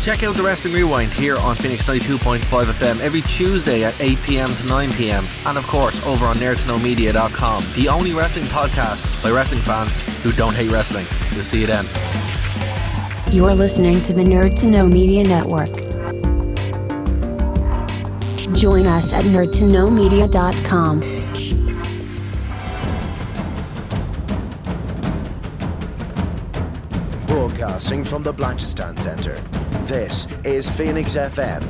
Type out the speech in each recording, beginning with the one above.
Check out the Wrestling Rewind here on Phoenix 92.5 FM every Tuesday at 8 pm to 9 pm. And of course, over on nerdtoknowmedia.com, the only wrestling podcast by wrestling fans who don't hate wrestling. We'll see you then. You're listening to the Nerd to Know Media Network. Join us at nerdtoknowmedia.com. Broadcasting from the Blanchardstown Centre. This is Phoenix FM.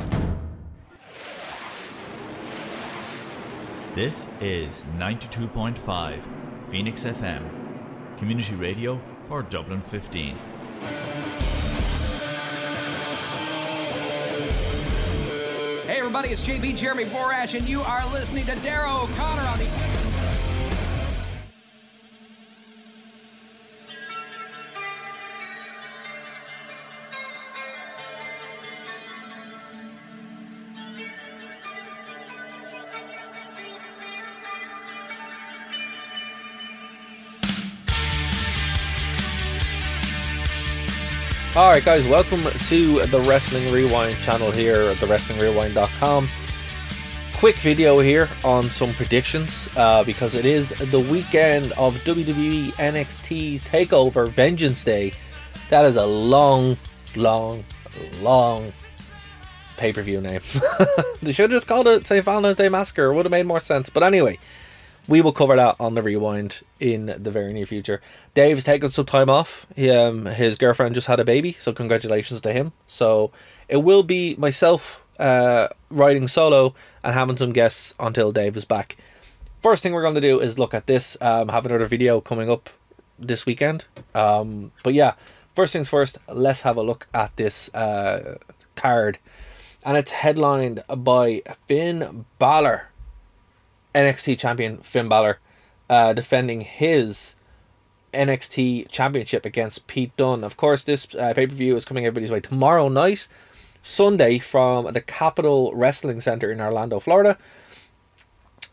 This is 92.5 Phoenix FM, community radio for Dublin 15. Hey everybody, it's JB Jeremy Borash, and you are listening to Darrow O'Connor on the. Alright, guys, welcome to the Wrestling Rewind channel here at thewrestlingrewind.com. Quick video here on some predictions uh, because it is the weekend of WWE NXT's TakeOver Vengeance Day. That is a long, long, long pay per view name. they should have just called it St. Valentine's Day Massacre, it would have made more sense. But anyway, we will cover that on the rewind in the very near future. Dave's taking some time off. He, um, his girlfriend just had a baby, so congratulations to him. So it will be myself uh, riding solo and having some guests until Dave is back. First thing we're going to do is look at this. Um, have another video coming up this weekend. Um, but yeah, first things first. Let's have a look at this uh, card, and it's headlined by Finn Balor. NXT champion Finn Balor uh, defending his NXT championship against Pete Dunne. Of course, this uh, pay per view is coming everybody's way tomorrow night, Sunday, from the Capitol Wrestling Center in Orlando, Florida.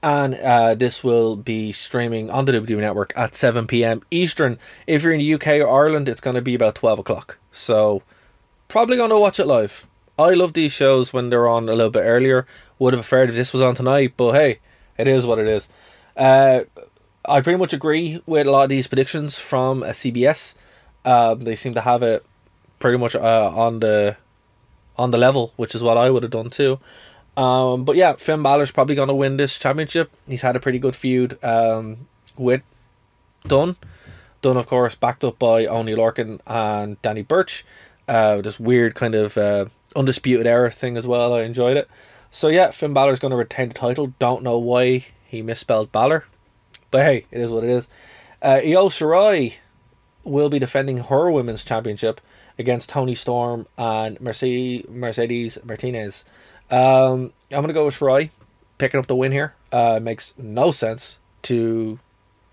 And uh, this will be streaming on the WWE Network at 7 p.m. Eastern. If you're in the UK or Ireland, it's going to be about 12 o'clock. So, probably going to watch it live. I love these shows when they're on a little bit earlier. Would have preferred if this was on tonight, but hey, it is what it is. Uh, I pretty much agree with a lot of these predictions from uh, CBS. Um, they seem to have it pretty much uh, on the on the level, which is what I would have done too. Um, but yeah, Finn Balor's probably going to win this championship. He's had a pretty good feud um, with Dunne. Dunne, of course, backed up by Oney Lorcan and Danny Burch. Uh, this weird kind of uh, undisputed era thing as well. I enjoyed it. So yeah, Finn Balor's going to retain the title. Don't know why he misspelled Balor, but hey, it is what it is. Uh, Io Shirai will be defending her women's championship against Toni Storm and Mercedes Mercedes Martinez. Um, I'm gonna go with Shirai picking up the win here. Uh, makes no sense to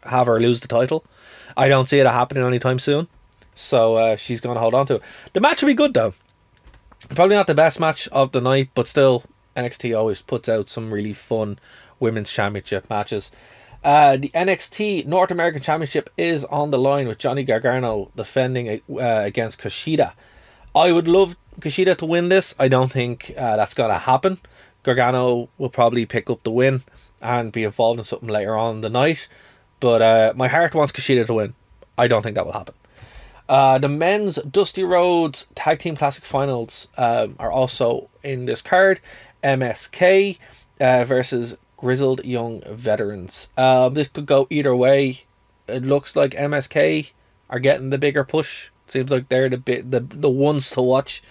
have her lose the title. I don't see it happening anytime soon. So uh, she's gonna hold on to it. The match will be good though. Probably not the best match of the night, but still NXT always puts out some really fun women's championship matches. Uh, the NXT North American Championship is on the line with Johnny Gargano defending uh, against Kushida. I would love Kushida to win this. I don't think uh, that's going to happen. Gargano will probably pick up the win and be involved in something later on the night. But uh, my heart wants Kushida to win. I don't think that will happen. Uh, the men's Dusty Rhodes Tag Team Classic Finals um, are also in this card. MSK uh, versus Grizzled Young Veterans. Um, this could go either way. It looks like MSK are getting the bigger push. Seems like they're the bit the the ones to watch.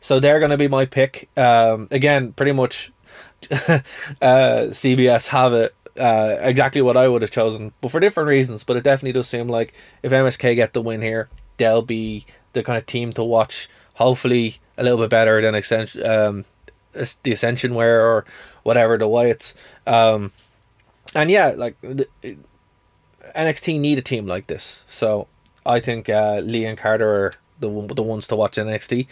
So they're going to be my pick. Um, again, pretty much uh, CBS have it uh, exactly what I would have chosen, but for different reasons. But it definitely does seem like if MSK get the win here, they'll be the kind of team to watch. Hopefully, a little bit better than um, the Ascension wear or whatever the Wyatts. Um, and yeah, like the, NXT need a team like this. So I think uh, Lee and Carter are the the ones to watch NXT,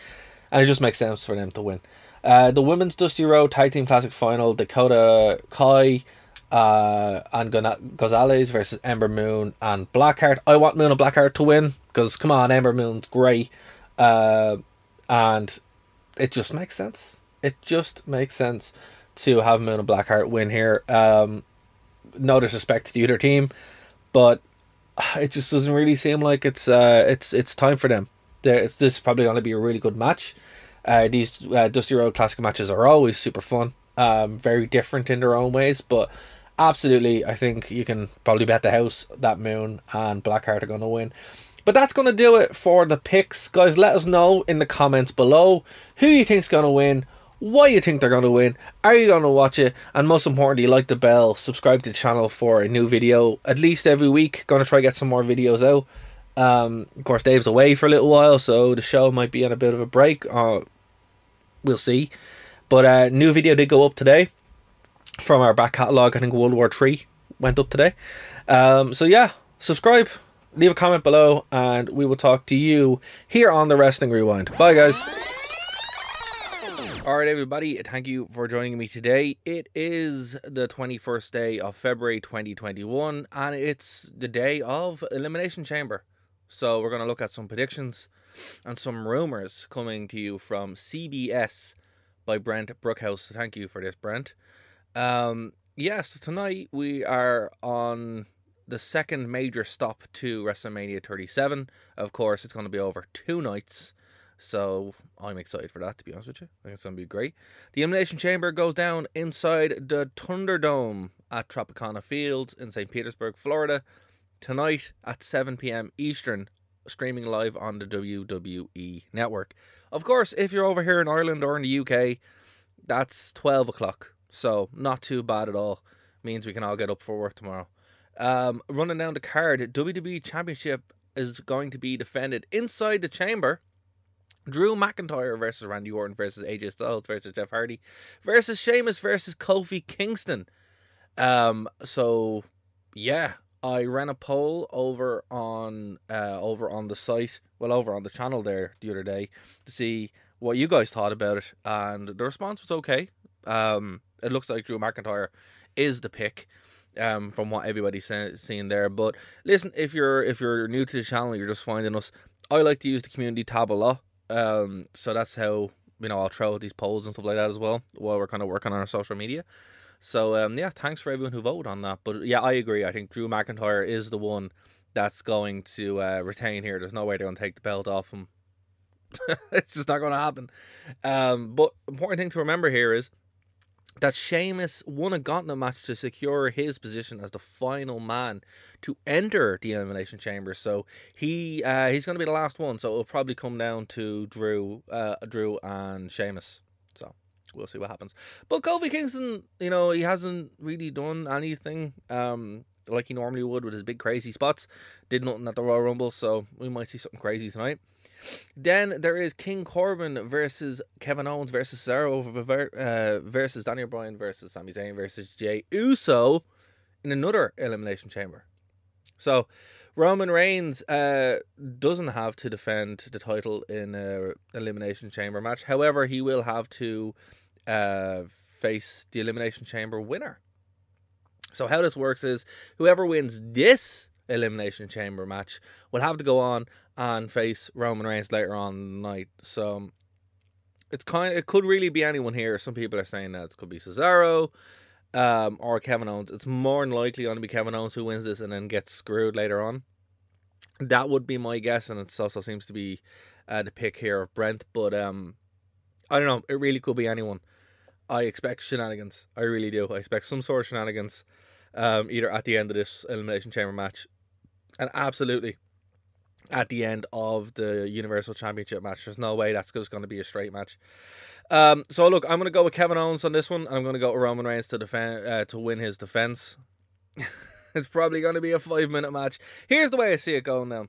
and it just makes sense for them to win. Uh, the women's Dusty Rhodes Tag Team Classic Final: Dakota Kai uh, and Gonzalez versus Ember Moon and Blackheart. I want Moon and Blackheart to win because come on, Ember Moon's great, uh, and it just makes sense. It just makes sense to have Moon and Blackheart win here. Um, no disrespect to the other team, but it just doesn't really seem like it's uh, it's it's time for them. There, this is probably going to be a really good match. Uh, these uh, Dusty Rhodes Classic matches are always super fun, um, very different in their own ways, but absolutely, I think you can probably bet the house that Moon and Blackheart are going to win. But that's going to do it for the picks, guys. Let us know in the comments below who you think's going to win, why you think they're going to win, are you going to watch it, and most importantly, like the bell, subscribe to the channel for a new video at least every week. Going to try get some more videos out. Um, of course, Dave's away for a little while, so the show might be on a bit of a break. Uh, we'll see. But a uh, new video did go up today from our back catalogue. I think World War Three went up today. Um, so yeah, subscribe, leave a comment below, and we will talk to you here on the Wrestling Rewind. Bye, guys. All right, everybody, thank you for joining me today. It is the 21st day of February 2021, and it's the day of Elimination Chamber. So, we're going to look at some predictions and some rumors coming to you from CBS by Brent Brookhouse. Thank you for this, Brent. Um, yes, tonight we are on the second major stop to WrestleMania 37. Of course, it's going to be over two nights. So I'm excited for that, to be honest with you. I think it's going to be great. The Elimination Chamber goes down inside the Thunderdome at Tropicana Fields in St. Petersburg, Florida, tonight at 7 p.m. Eastern, streaming live on the WWE Network. Of course, if you're over here in Ireland or in the UK, that's 12 o'clock. So not too bad at all. Means we can all get up for work tomorrow. Um, running down the card, WWE Championship is going to be defended inside the chamber. Drew McIntyre versus Randy Orton versus AJ Styles versus Jeff Hardy versus Sheamus versus Kofi Kingston. Um, so yeah, I ran a poll over on uh over on the site, well over on the channel there the other day to see what you guys thought about it, and the response was okay. Um, it looks like Drew McIntyre is the pick. Um, from what everybody's seeing there, but listen, if you're if you're new to the channel, you're just finding us. I like to use the community tab a lot, um, so that's how you know I'll throw out these polls and stuff like that as well while we're kind of working on our social media. So um, yeah, thanks for everyone who voted on that. But yeah, I agree. I think Drew McIntyre is the one that's going to uh, retain here. There's no way they're going to take the belt off him. it's just not going to happen. Um, but important thing to remember here is that Sheamus won a gauntlet match to secure his position as the final man to enter the elimination chamber. So he uh, he's going to be the last one. So it'll probably come down to Drew, uh, Drew and Sheamus. So we'll see what happens. But Kofi Kingston, you know, he hasn't really done anything. Um, like he normally would with his big crazy spots. Did nothing at the Royal Rumble, so we might see something crazy tonight. Then there is King Corbin versus Kevin Owens versus Cesaro uh, versus Daniel Bryan versus Sami Zayn versus Jey Uso in another elimination chamber. So Roman Reigns uh, doesn't have to defend the title in a elimination chamber match. However, he will have to uh, face the elimination chamber winner. So how this works is whoever wins this elimination chamber match will have to go on and face Roman Reigns later on the night. So it's kind of, it could really be anyone here. Some people are saying that it could be Cesaro um, or Kevin Owens. It's more than likely going to be Kevin Owens who wins this and then gets screwed later on. That would be my guess, and it also seems to be uh, the pick here of Brent. But um, I don't know. It really could be anyone. I expect shenanigans. I really do. I expect some sort of shenanigans, um, either at the end of this elimination chamber match, and absolutely at the end of the Universal Championship match. There's no way that's just going to be a straight match. Um, so look, I'm going to go with Kevin Owens on this one. I'm going to go with Roman Reigns to defend uh, to win his defense. it's probably going to be a five minute match. Here's the way I see it going now.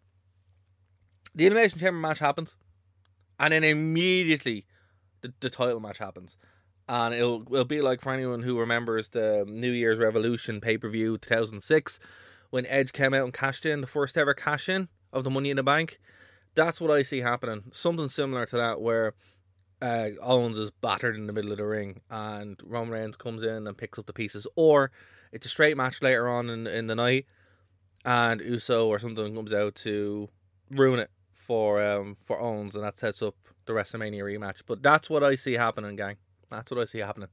The Elimination Chamber match happens, and then immediately the, the title match happens. And it'll, it'll be like for anyone who remembers the New Year's Revolution pay per view 2006 when Edge came out and cashed in the first ever cash in of the Money in the Bank. That's what I see happening. Something similar to that, where uh, Owens is battered in the middle of the ring and Roman Reigns comes in and picks up the pieces, or it's a straight match later on in in the night, and Uso or something comes out to ruin it for um for Owens, and that sets up the the WrestleMania rematch. But that's what I see happening, gang. That's what I see happening.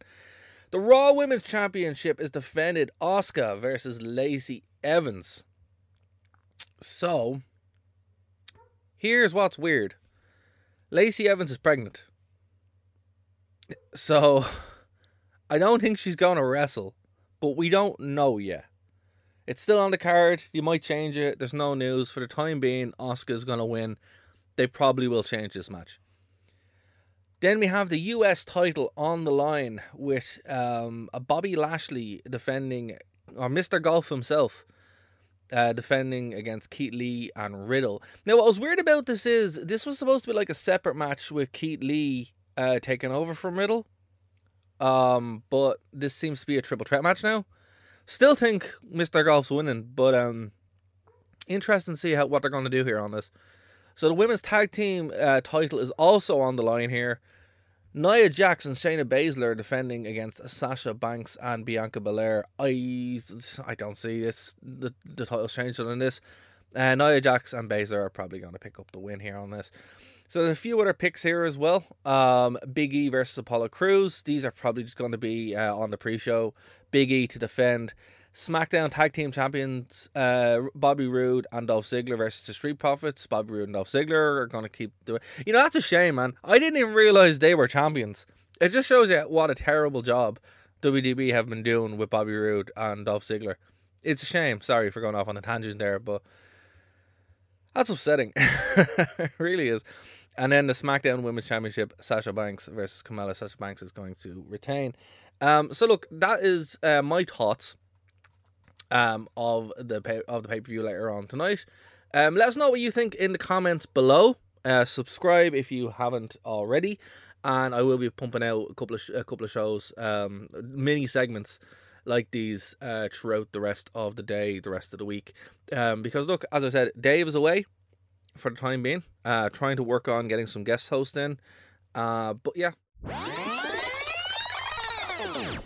The Raw Women's Championship is defended Asuka versus Lacey Evans. So, here's what's weird Lacey Evans is pregnant. So, I don't think she's going to wrestle, but we don't know yet. It's still on the card. You might change it. There's no news. For the time being, Asuka's going to win. They probably will change this match. Then we have the US title on the line with um, a Bobby Lashley defending, or Mr. Golf himself, uh, defending against Keith Lee and Riddle. Now, what was weird about this is this was supposed to be like a separate match with Keith Lee uh, taking over from Riddle. Um, but this seems to be a triple threat match now. Still think Mr. Golf's winning, but um, interesting to see how what they're going to do here on this. So the women's tag team uh, title is also on the line here. Nia Jax and Shayna Baszler defending against Sasha Banks and Bianca Belair. I I don't see this the the titles changing on this. Uh, Nia Jax and Baszler are probably going to pick up the win here on this. So there's a few other picks here as well. Um, Big E versus Apollo Crews. These are probably just going to be uh, on the pre-show. Big E to defend SmackDown Tag Team Champions uh, Bobby Roode and Dolph Ziggler versus the Street Profits. Bobby Roode and Dolph Ziggler are going to keep doing. You know that's a shame, man. I didn't even realize they were champions. It just shows you what a terrible job WDB have been doing with Bobby Roode and Dolph Ziggler. It's a shame. Sorry for going off on a tangent there, but that's upsetting. it really is. And then the SmackDown Women's Championship, Sasha Banks versus Kamala. Sasha Banks is going to retain. Um, so look, that is uh, my thoughts um, of the pay- of the pay per view later on tonight. Um, let us know what you think in the comments below. Uh, subscribe if you haven't already, and I will be pumping out a couple of sh- a couple of shows, um, mini segments like these uh, throughout the rest of the day, the rest of the week. Um, because look, as I said, Dave is away for the time being, uh, trying to work on getting some guest hosts in. Uh, but yeah.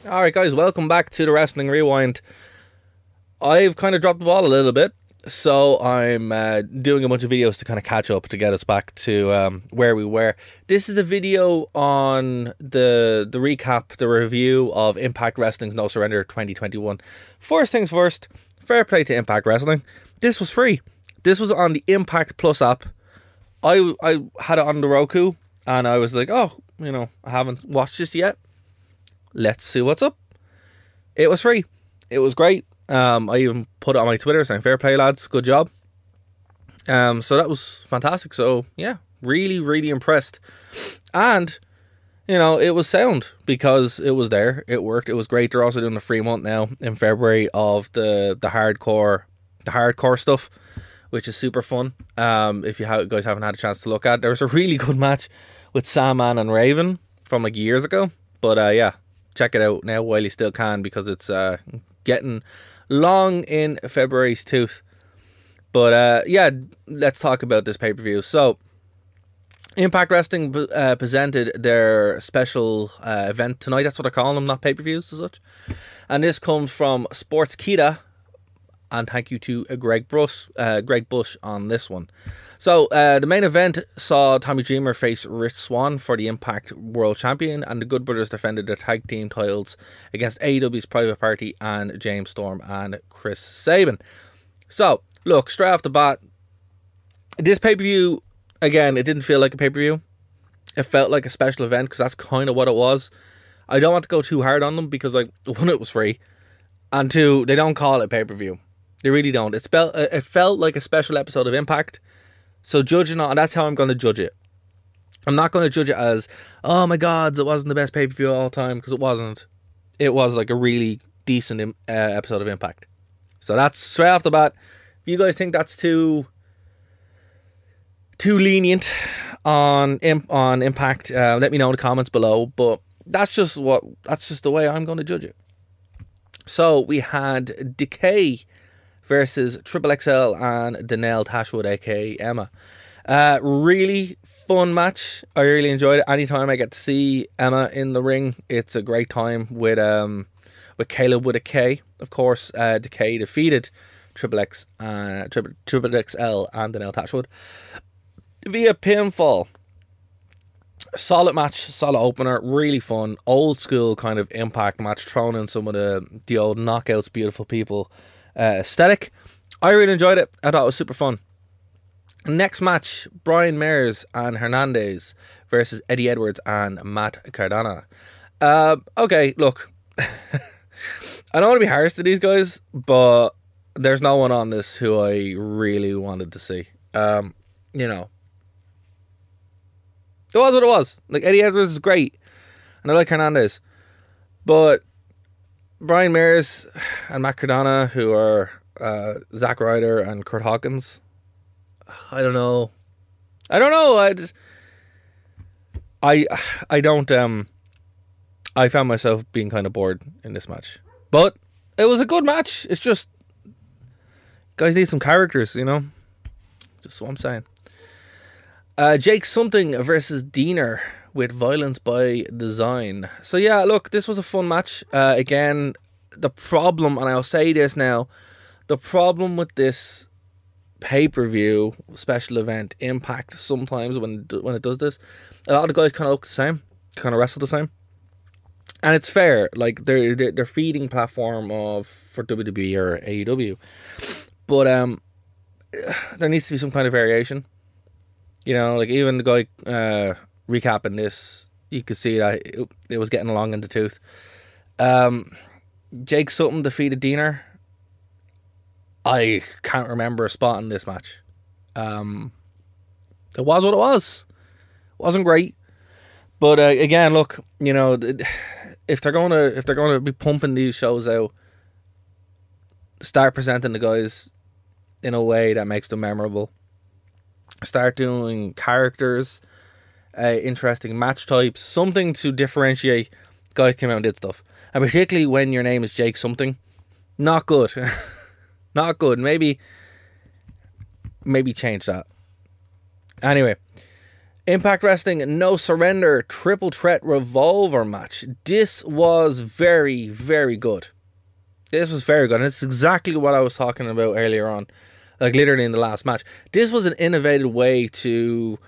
All right, guys, welcome back to the Wrestling Rewind. I've kind of dropped the ball a little bit, so I'm uh, doing a bunch of videos to kind of catch up to get us back to um, where we were. This is a video on the the recap, the review of Impact Wrestling's No Surrender 2021. First things first, fair play to Impact Wrestling. This was free. This was on the Impact Plus app. I I had it on the Roku, and I was like, oh, you know, I haven't watched this yet. Let's see what's up. It was free. It was great. Um, I even put it on my Twitter saying fair play, lads, good job. Um, so that was fantastic. So yeah, really, really impressed. And you know, it was sound because it was there. It worked. It was great. They're also doing the free month now in February of the the hardcore, the hardcore stuff, which is super fun. Um, if you guys haven't had a chance to look at, there was a really good match with Sandman and Raven from like years ago. But uh, yeah, check it out now while you still can because it's uh, getting long in February's tooth. But uh, yeah, let's talk about this pay per view. So, Impact Wrestling uh, presented their special uh, event tonight. That's what they're calling them, not pay per views as such. And this comes from Sportskeeda. And thank you to uh, Greg Bush, uh, Greg Bush on this one. So uh, the main event saw Tommy Dreamer face Rich Swann for the Impact World Champion, and the Good Brothers defended their tag team titles against AEW's Private Party and James Storm and Chris Sabin. So look straight off the bat, this pay per view again, it didn't feel like a pay per view. It felt like a special event because that's kind of what it was. I don't want to go too hard on them because like one, it was free, and two, they don't call it pay per view. They really don't. It felt it felt like a special episode of Impact. So judging on that's how I'm going to judge it. I'm not going to judge it as oh my god, it wasn't the best pay per view of all time because it wasn't. It was like a really decent uh, episode of Impact. So that's straight off the bat. If you guys think that's too too lenient on on Impact, uh, let me know in the comments below. But that's just what that's just the way I'm going to judge it. So we had Decay versus Triple XL and Tenille Dashwood, aka Emma. Uh, really fun match. I really enjoyed it. Anytime I get to see Emma in the ring, it's a great time with um with Kaleb with a K. Of course, uh, Decay defeated Triple X, uh, Triple, XL and Tenille Dashwood via pinfall. solid match, solid opener, really fun, old school kind of impact match, thrown in some of the the old knockouts, beautiful people uh, aesthetic. I really enjoyed it. I thought it was super fun. Next match: Brian Myers and Hernandez versus Eddie Edwards and Matt Cardona. Uh, okay, look, I don't want to be harsh to these guys, but there's no one on this who I really wanted to see. Um, you know, it was what it was. Like Eddie Edwards is great, and I like Hernandez, but Brian Myers and Matt Cardona, who are uh, Zack Ryder and Curt Hawkins, I don't know. I don't know. I, just, I, I don't. Um, I found myself being kind of bored in this match, but it was a good match. It's just guys need some characters, you know. Just what I'm saying. Uh, Jake something versus Deaner with violence by design. So yeah, look, this was a fun match. Uh, again, the problem, and I'll say this now, the problem with this pay per view special event impact sometimes when when it does this, a lot of the guys kind of look the same, kind of wrestle the same, and it's fair. Like they're they're, feeding platform of for WWE or AEW, but um, there needs to be some kind of variation. You know, like even the guy uh, recapping this, you could see that it, it was getting along in the tooth. Um, Jake Sutton defeated Deaner. I can't remember a spot in this match. Um, it was what it was. It wasn't great, but uh, again, look, you know, if they're gonna if they're gonna be pumping these shows out, start presenting the guys in a way that makes them memorable. Start doing characters, uh, interesting match types, something to differentiate guys came out and did stuff. And particularly when your name is Jake something, not good. not good. Maybe maybe change that. Anyway, Impact Wrestling No Surrender Triple Threat Revolver match. This was very, very good. This was very good. And it's exactly what I was talking about earlier on, like literally in the last match. This was an innovative way to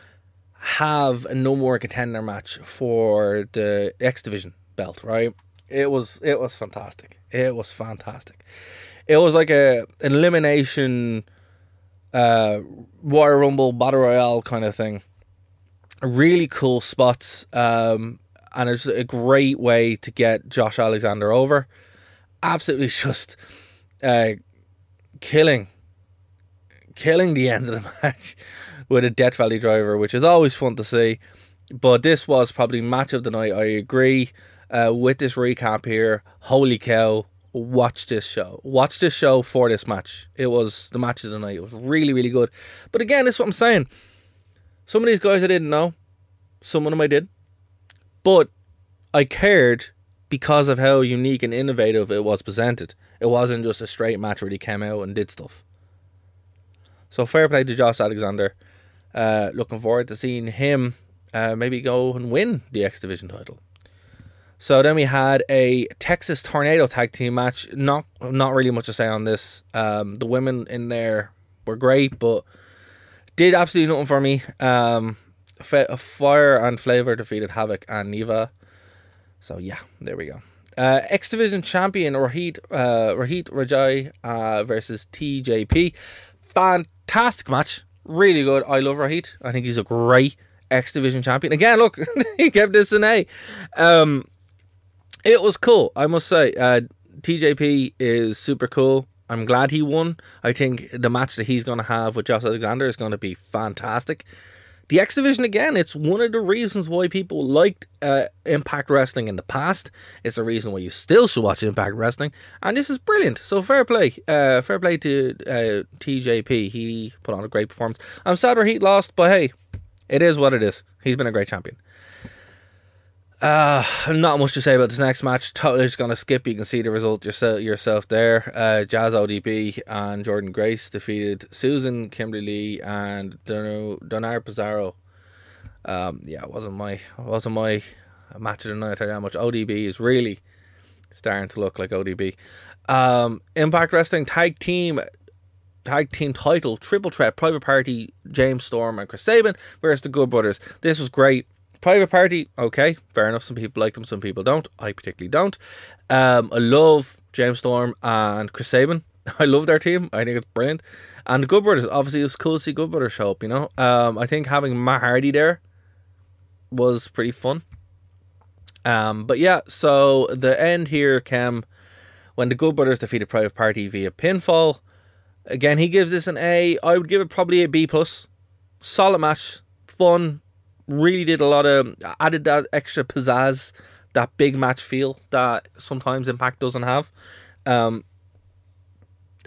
have a no more contender match for the X Division belt, right? It was it was fantastic. It was fantastic. It was like a an elimination uh Royal Rumble Battle Royale kind of thing. Really cool spots. Um and it's a great way to get Josh Alexander over. Absolutely just uh killing killing the end of the match with a Death Valley driver, which is always fun to see. But this was probably match of the night. I agree uh, with this recap here. Holy cow! Watch this show. Watch this show for this match. It was the match of the night. It was really, really good. But again, this is what I'm saying. Some of these guys I didn't know. Some of them I did. But I cared because of how unique and innovative it was presented. It wasn't just a straight match where he came out and did stuff. So fair play to Josh Alexander. Uh, looking forward to seeing him uh, maybe go and win the X Division title. So then we had a Texas Tornado tag team match. Not not really much to say on this. Um, the women in there were great, but did absolutely nothing for me. Um, Fire and Flavor defeated Havok and Nevaeh. So yeah, there we go. Uh, X Division champion Rohit uh, Rohit Raju uh, versus TJP. Fantastic match, really good. I love Rohit. I think he's a great X Division champion. Again, look, he kept this an A. Um, it was cool, I must say. Uh, TJP is super cool. I'm glad he won. I think the match that he's going to have with Josh Alexander is going to be fantastic. The X Division, again, it's one of the reasons why people liked uh, Impact Wrestling in the past. It's the reason why you still should watch Impact Wrestling. And this is brilliant. So fair play. Uh, fair play to uh, TJP. He put on a great performance. I'm sad Heat lost, but hey, it is what it is. He's been a great champion. Uh, not much to say about this next match. Totally just gonna skip. You can see the result yourself yourself there. Uh, Jazz ODB and Jordynne Grace defeated Susan, Kimber Lee, and Deonna Purrazzo. Um, yeah, it wasn't my wasn't my match of the night. I tell you how much ODB is really starting to look like ODB. Um, Impact Wrestling Tag Team tag team title triple threat private party James Storm and Chris Sabin versus the Good Brothers. This was great Private Party, okay, fair enough. Some people like them, some people don't. I particularly don't. Um, I love James Storm and Chris Sabin. I love their team. I think it's brilliant. And the Good Brothers, obviously, it was cool to see Good Brothers show up. You know, um, I think having Matt Hardy there was pretty fun. Um, but yeah, so the end here came when the Good Brothers defeated Private Party via pinfall. Again, he gives this an A. I would give it probably a B plus. Solid match, fun. Really did a lot of added that extra pizzazz, that big match feel that sometimes Impact doesn't have. Um,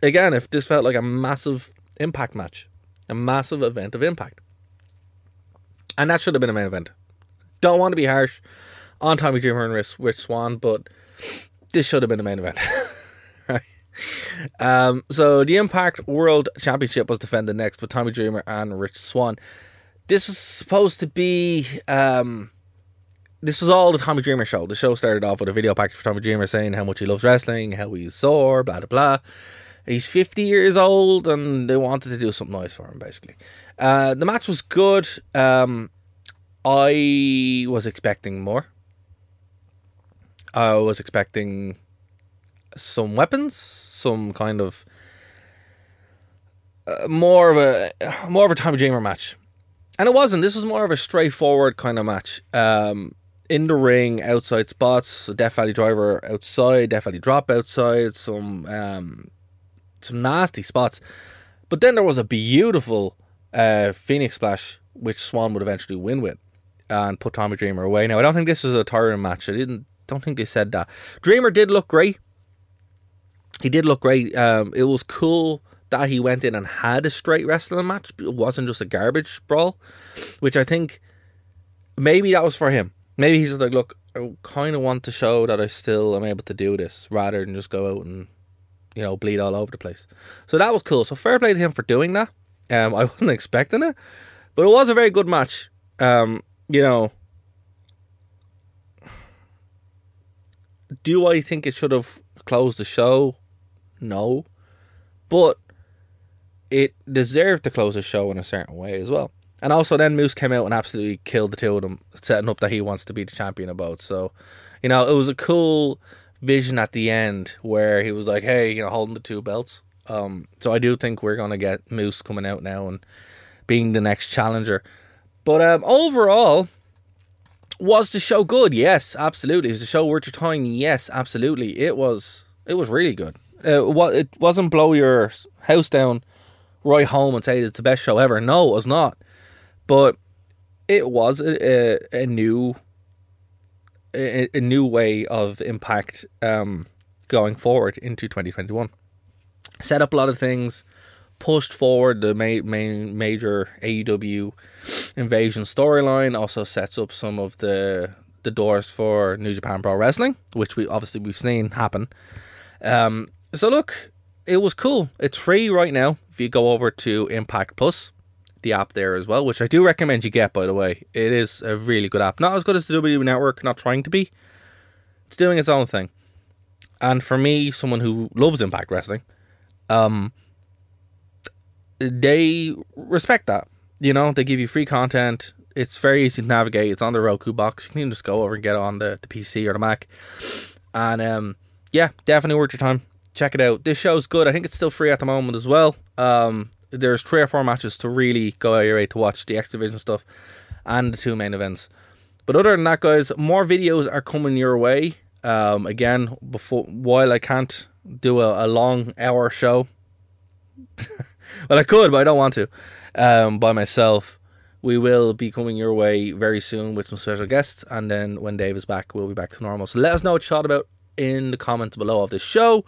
again, if this felt like a massive Impact match, a massive event of Impact, and that should have been a main event. Don't want to be harsh on Tommy Dreamer and Rich, Swann, but this should have been the main event. right? Um, so the Impact World Championship was defended next with Tommy Dreamer and Rich Swann. This was supposed to be um, this was all the Tommy Dreamer show. The show started off with a video package for Tommy Dreamer saying how much he loves wrestling, how he's sore, blah blah blah. He's 50 years old and they wanted to do something nice for him, basically. Uh, the match was good. Um, I was expecting more. I was expecting some weapons, some kind of uh, more of a more of a Tommy Dreamer match, and it wasn't. This was more of a straightforward kind of match. Um, in the ring, outside spots, Death Valley driver outside, Death Valley drop outside, some um, some nasty spots. But then there was a beautiful uh, Phoenix splash, which Swann would eventually win with, and put Tommy Dreamer away. Now I don't think this was a tiring match. I didn't don't think they said that. Dreamer did look great. He did look great. Um, it was cool that he went in and had a straight wrestling match. It wasn't just a garbage brawl, which I think maybe that was for him. Maybe he's just like, look, I kind of want to show that I still am able to do this rather than just go out and you know bleed all over the place. So that was cool. So fair play to him for doing that. Um, I wasn't expecting it, but it was a very good match. Um, you know, do I think it should have closed the show? No. But it deserved to close the show in a certain way as well. And also then Moose came out and absolutely killed the two of them, setting up that he wants to be the champion both. So, you know, it was a cool vision at the end where he was like, Hey, you know, holding the two belts. Um, so I do think we're gonna get Moose coming out now and being the next challenger. But um, overall, was the show good? Yes, absolutely. Is the show worth your time? Yes, absolutely. It was. It was really good. Uh, it wasn't blow your house down right home and say it's the best show ever. No, it was not. But it was a, a, a new a, a, new way of impact um, going forward into 2021. Set up a lot of things pushed forward the main, main major AEW invasion storyline. Also sets up some of the the doors for New Japan Pro Wrestling, which we obviously we've seen happen. Um, so look, it was cool. It's free right now if you go over to Impact Plus, the app there as well, which I do recommend you get. By the way, it is a really good app. Not as good as the WWE Network. Not trying to be. It's doing its own thing. And for me, someone who loves Impact Wrestling, um, they respect that. You know, they give you free content. It's very easy to navigate. It's on the Roku box. You can just go over and get it on the, the PC or the Mac. And um, yeah, definitely worth your time. Check it out. This show's good. I think it's still free at the moment as well. Um, there's three or four matches to really go out your way to watch the X Division stuff and the two main events. But other than that, guys, more videos are coming your way. Um, again, before while I can't do a, a long hour show, well, I could, but I don't want to. Um, by myself, we will be coming your way very soon with some special guests, and then when Dave is back, we'll be back to normal. So let us know what you thought about in the comments below of this show,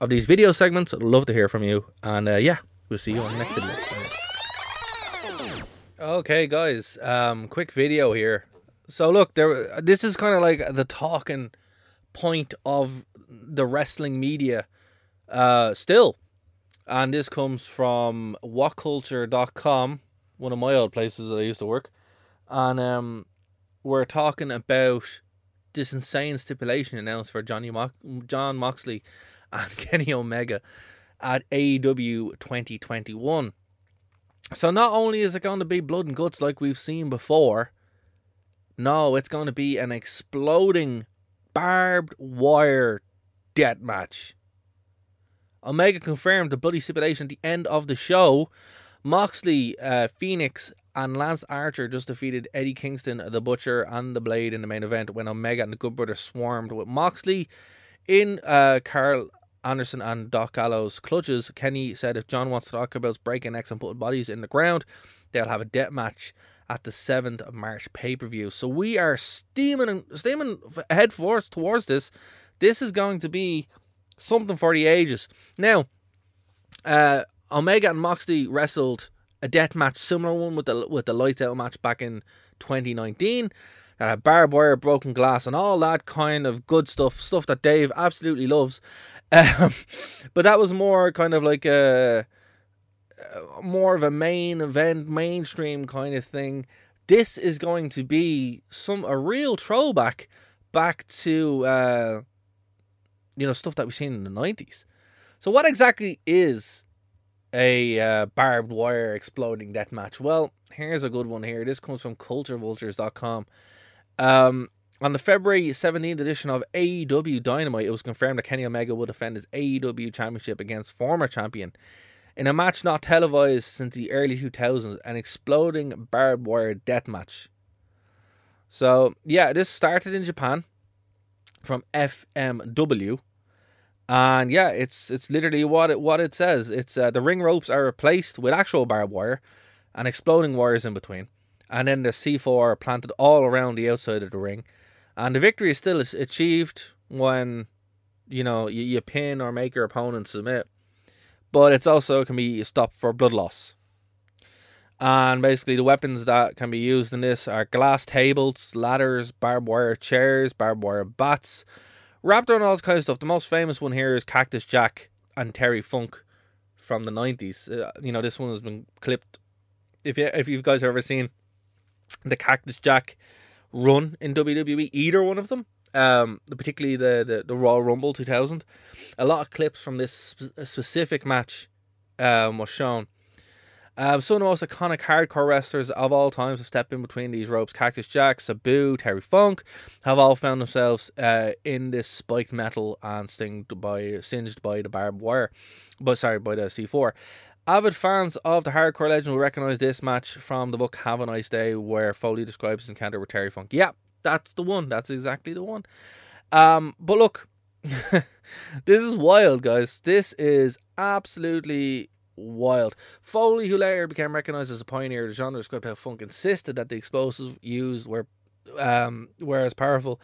of these video segments. I'd love to hear from you, and uh, yeah, we'll see you on the next video. Okay, guys, um, quick video here. So look, there. This is kind of like the talking point of the wrestling media. Uh, still, and this comes from whatculture.com, one of my old places that I used to work. And um, we're talking about this insane stipulation announced for Johnny Mo- Jon Moxley and Kenny Omega at AEW 2021. So not only is it going to be blood and guts like we've seen before, No, it's going to be an exploding barbed wire death match. Omega confirmed the bloody stipulation at the end of the show. Moxley, uh, Fenix, and Lance Archer just defeated Eddie Kingston, the Butcher, and the Blade in the main event when Omega and the Good Brothers swarmed with Moxley in uh, Karl Anderson and Doc Gallows' clutches. Kenny said if John wants to talk about breaking necks and putting bodies in the ground, they'll have a death match at the 7th of March pay per view. So we are steaming steaming head forth towards this. This is going to be something for the ages. Now, uh, Omega and Moxley wrestled a death match, similar one with the with the lights out match back in 2019. Had barbed wire, broken glass, and all that kind of good stuff, stuff that Dave absolutely loves. Um, but that was more kind of like a more of a main event, mainstream kind of thing. This is going to be some a real throwback back to uh, you know stuff that we've seen in the nineties. So, what exactly is a uh, barbed wire exploding death match? Well, here's a good one here. This comes from CultureVultures.com. Um, on the February 17th edition of AEW Dynamite, it was confirmed that Kenny Omega will defend his AEW Championship against former champion in a match not televised since the early 2000s, an exploding barbed wire death match. So, yeah, this started in Japan from FMW. And yeah, it's it's literally what it what it says. It's uh, the ring ropes are replaced with actual barbed wire and exploding wires in between. And then the C4 are planted all around the outside of the ring and the victory is still achieved when, you know, you, you pin or make your opponent submit. But it's also can be stopped for blood loss. And basically, the weapons that can be used in this are glass tables, ladders, barbed wire chairs, barbed wire bats, wrapped around all this kind of stuff. The most famous one here is Cactus Jack and Terry Funk from the 90s. Uh, you know, this one has been clipped. If you if you guys have ever seen the Cactus Jack run in WWE, either one of them. Um, particularly the, the, the Royal Rumble 2000. A lot of clips from this sp- specific match um, was shown. Um, some of the most iconic hardcore wrestlers of all times have stepped in between these ropes. Cactus Jack, Sabu, Terry Funk have all found themselves uh, in this spiked metal and stinged by singed by the barbed wire, but sorry, by the C4. Avid fans of the hardcore legend will recognize this match from the book Have a Nice Day, where Foley describes his encounter with Terry Funk. Yeah, that's the one. That's exactly the one. Um, but look, this is wild, guys. This is absolutely wild. Foley, who later became recognized as a pioneer of the genre, described how Funk insisted that the explosives used were um, were as powerful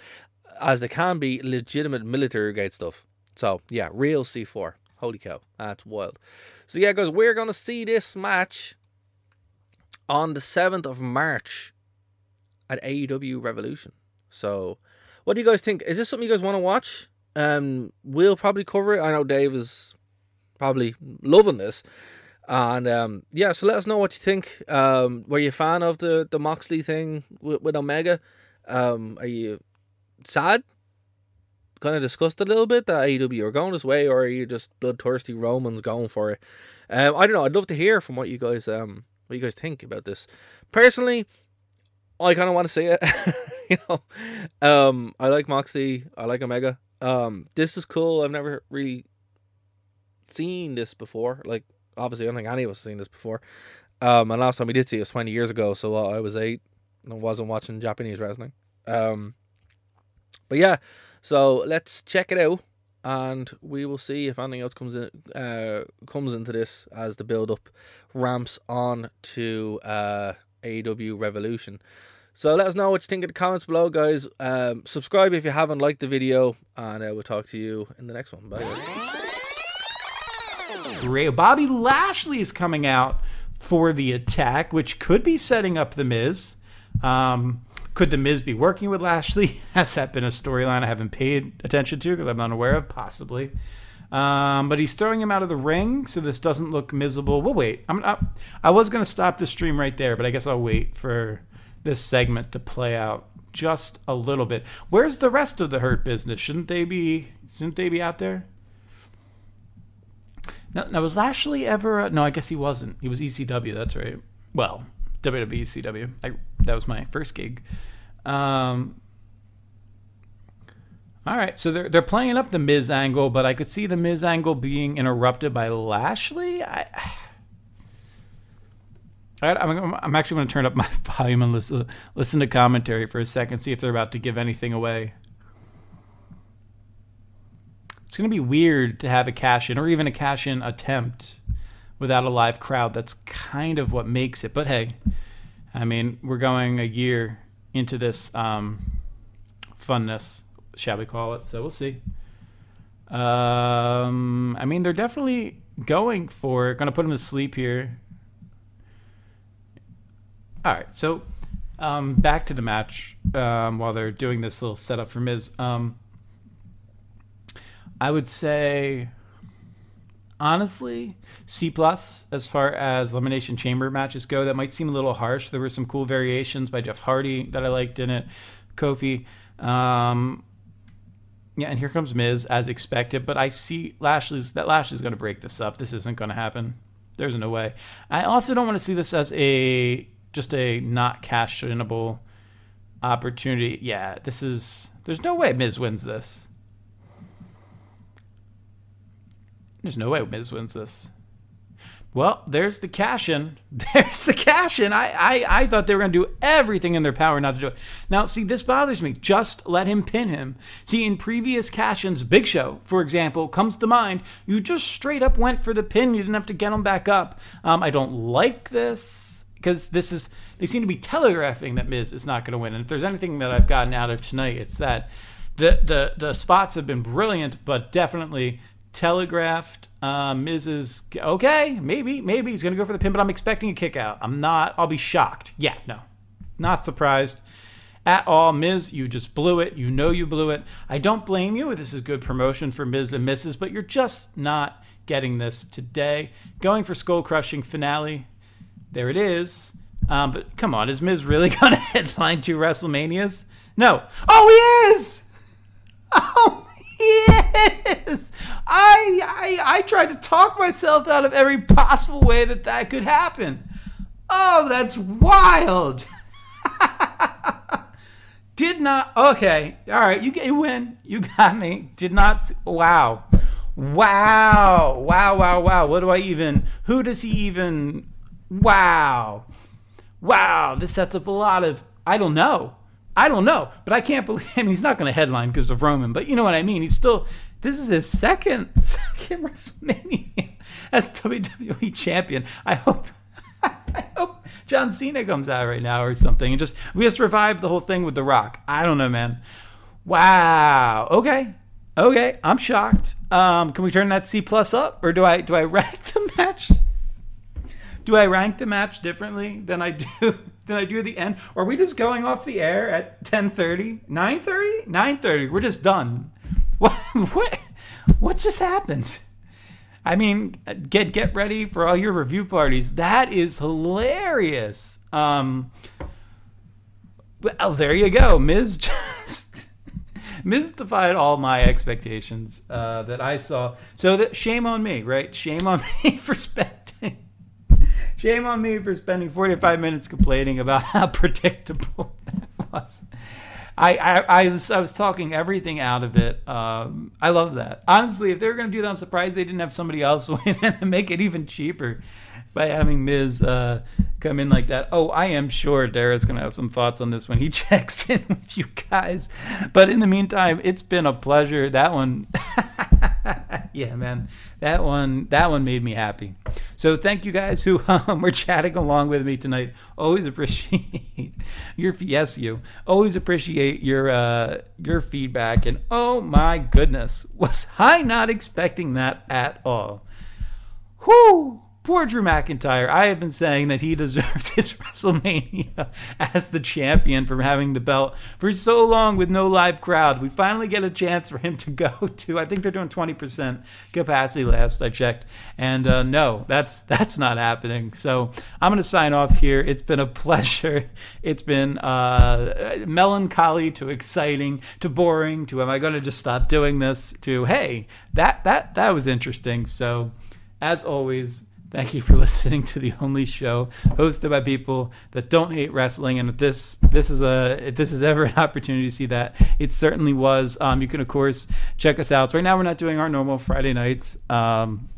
as they can be legitimate military grade stuff. So yeah, real C4. Holy cow, that's wild. So yeah, guys, we're gonna see this match on the seventh of March at AEW Revolution. So, what do you guys think? Is this something you guys want to watch? Um, we'll probably cover it. I know Dave is probably loving this, and um, yeah. So let us know what you think. Um, were you a fan of the the Moxley thing with, with Omega? Um, are you sad kind of discussed a little bit that AEW are going this way, or are you just bloodthirsty Romans going for it? Um, I don't know. I'd love to hear from what you guys um what you guys think about this. Personally, I kind of want to see it. you know, um, I like Moxley. I like Omega. Um, this is cool. I've never really seen this before. Like, obviously, I don't think any of us seen this before. Um, and last time we did see it was twenty years ago, so uh, I was eight and I wasn't watching Japanese wrestling. Um, but yeah, so let's check it out, and we will see if anything else comes in uh, comes into this as the build up ramps on to uh, AEW Revolution. So let us know what you think in the comments below, guys. Um, subscribe if you haven't liked the video, and uh, we'll talk to you in the next one. Bye. Ray Bobby Lashley is coming out for the attack, which could be setting up the Miz. Um, could the Miz be working with Lashley? Has that been a storyline I haven't paid attention to because I'm not aware of? Possibly. Um, but he's throwing him out of the ring, so this doesn't look miserable. We'll wait. I'm, I, I was going to stop the stream right there, but I guess I'll wait for this segment to play out just a little bit. Where's the rest of the Hurt business? Shouldn't they be? Shouldn't they be out there? Now, now was Lashley ever? Uh, no, I guess he wasn't. He was ECW. That's right. Well, WWE ECW. I, that was my first gig. Um, all right, so they're they're playing up the Miz angle, but I could see the Miz angle being interrupted by Lashley. I, I I'm, I'm actually going to turn up my volume and listen listen to commentary for a second, see if they're about to give anything away. It's going to be weird to have a cash in or even a cash in attempt without a live crowd. That's kind of what makes it. But hey, I mean, we're going a year into this um, funness, shall we call it? So we'll see. Um, I mean, they're definitely going for going to put him to sleep here. All right, so um, back to the match um, while they're doing this little setup for Miz. Um, I would say, honestly, C plus as far as elimination chamber matches go. That might seem a little harsh. There were some cool variations by Jeff Hardy that I liked in it. Kofi. Um, yeah, and here comes Miz as expected. But I see Lashley's that Lashley's going to break this up. This isn't going to happen. There's no way. I also don't want to see this as a just a not cashinable opportunity. Yeah, this is. There's no way Miz wins this. There's no way Miz wins this. Well, there's the cash in. There's the cash in. I, I, I thought they were going to do everything in their power not to do it. Now, see, this bothers me. Just let him pin him. See, in previous cash ins, Big Show, for example, comes to mind. You just straight up went for the pin. You didn't have to get him back up. Um, I don't like this because this is, they seem to be telegraphing that Miz is not going to win. And if there's anything that I've gotten out of tonight, it's that the, the, the spots have been brilliant, but definitely telegraphed. Uh, Mrs. Okay, maybe, maybe he's gonna go for the pin, but I'm expecting a kick out. I'm not. I'll be shocked. Yeah, no, not surprised at all. Miz, you just blew it. You know you blew it. I don't blame you. This is good promotion for Miz and Mrs., but you're just not getting this today. Going for skull crushing finale. There it is. Um, but come on, is Miz really gonna headline two WrestleManias? No. Oh, he is. Oh Yes, I, I I tried to talk myself out of every possible way that that could happen. Oh, that's wild. Did not. Okay, all right. You, you win. You got me. Did not. Wow, wow, wow, wow, wow. What do I even? Who does he even? Wow, wow. This sets up a lot of. I don't know. I don't know, but I can't believe I mean, he's not going to headline because of Roman. But you know what I mean. He's still. This is his second second WrestleMania as WWE champion. I hope. I hope John Cena comes out right now or something and just we just revive the whole thing with The Rock. I don't know, man. Wow. Okay. Okay. I'm shocked. Um, can we turn that C plus up, or do I do I rank the match? Do I rank the match differently than I do? Than I do at the end? Are we just going off the air at 10:30, 9:30, 9:30? We're just done. What? What? What just happened? I mean, get get ready for all your review parties. That is hilarious. Um, well, there you go. Miz just mystified all my expectations uh, that I saw. So that shame on me, right? Shame on me for spending Shame on me for spending 45 minutes complaining about how predictable that was. I, I, I, was, I was talking everything out of it. Um, I love that. Honestly, if they were going to do that, I'm surprised they didn't have somebody else win and make it even cheaper by having Miz uh, come in like that. Oh, I am sure Dara's going to have some thoughts on this when he checks in with you guys. But in the meantime, it's been a pleasure. That one. yeah, man, that one that one made me happy. So thank you guys who um, were chatting along with me tonight. Always appreciate your yes you. Always appreciate your uh, your feedback. And oh my goodness, was I not expecting that at all? Whoo! Poor Drew McIntyre. I have been saying that he deserves his WrestleMania as the champion from having the belt for so long with no live crowd. We finally get a chance for him to go to. I think they're doing 20% capacity last I checked, and uh, no, that's that's not happening. So I'm going to sign off here. It's been a pleasure. It's been uh, melancholy to exciting to boring to am I going to just stop doing this to hey that that that was interesting. So as always Thank you for listening to the only show hosted by people that don't hate wrestling. And if this this is a if this is ever an opportunity to see that, it certainly was. Um, you can of course check us out. Right now we're not doing our normal Friday nights. Um,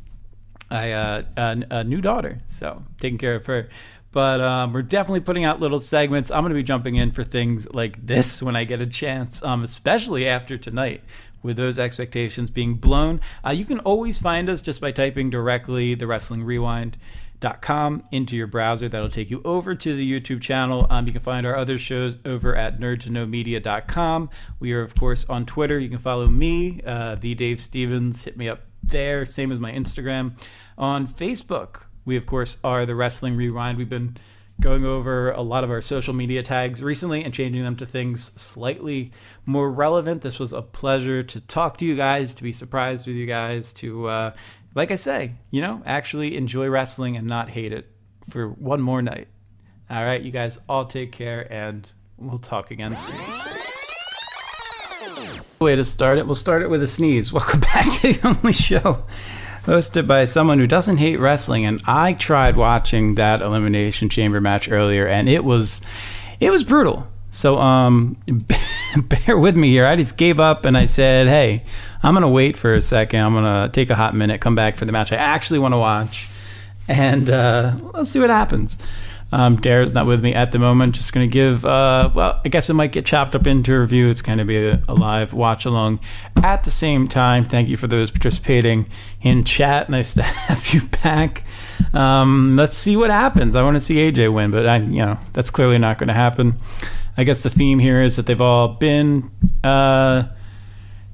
I uh, a, a new daughter, so taking care of her. But um, we're definitely putting out little segments. I'm going to be jumping in for things like this when I get a chance, um, especially after tonight with those expectations being blown. Uh, you can always find us just by typing directly the Wrestling Rewind. Com into your browser. That'll take you over to the YouTube channel. Um, you can find our other shows over at nerdtoknowmedia.com. We are, of course, on Twitter. You can follow me, uh, the Dave Stevens. Hit me up there, same as my Instagram. On Facebook, we, of course, are the Wrestling Rewind. We've been going over a lot of our social media tags recently and changing them to things slightly more relevant. This was a pleasure to talk to you guys, to be surprised with you guys, to, uh, like I say, you know, actually enjoy wrestling and not hate it for one more night. All right, you guys all take care and we'll talk again soon. Way to start it. We'll start it with a sneeze. Welcome back to the only show hosted by someone who doesn't hate wrestling. And I tried watching that Elimination Chamber match earlier, and it was it was brutal. So um, bear with me here. I just gave up and I said, hey, I'm gonna wait for a second. I'm gonna take a hot minute, come back for the match I actually want to watch, and uh, let's see what happens. Um, Dara's not with me at the moment. Just going to give, uh, well, I guess it might get chopped up into review. It's going to be a, a, live watch along. At the same time, thank you for those participating in chat. Nice to have you back. Um, let's see what happens. I want to see AJ win, but I, you know, that's clearly not going to happen. I guess the theme here is that they've all been uh,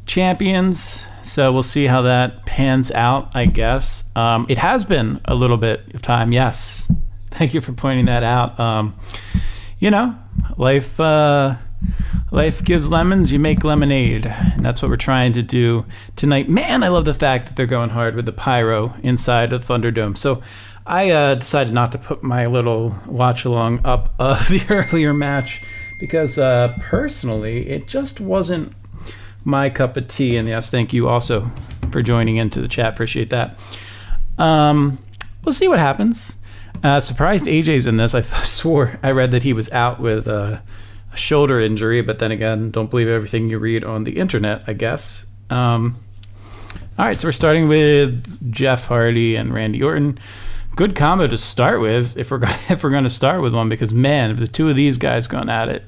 champions. So we'll see how that pans out, I guess. Um, it has been a little bit of time, yes. Thank you for pointing that out. Um, you know, life uh, life gives lemons, you make lemonade, and that's what we're trying to do tonight. Man, I love the fact that they're going hard with the pyro inside of Thunderdome. So. I uh, decided not to put my little watch along up of the earlier match because uh, personally, it just wasn't my cup of tea. And yes, thank you also for joining into the chat. Appreciate that. Um, we'll see what happens. Uh, surprised AJ's in this. I swore I read that he was out with uh, a shoulder injury, but then again, don't believe everything you read on the internet, I guess. Um, all right, so we're starting with Jeff Hardy and Randy Orton. Good combo to start with, if we're if we're going to start with one, because man, if the two of these guys gone at it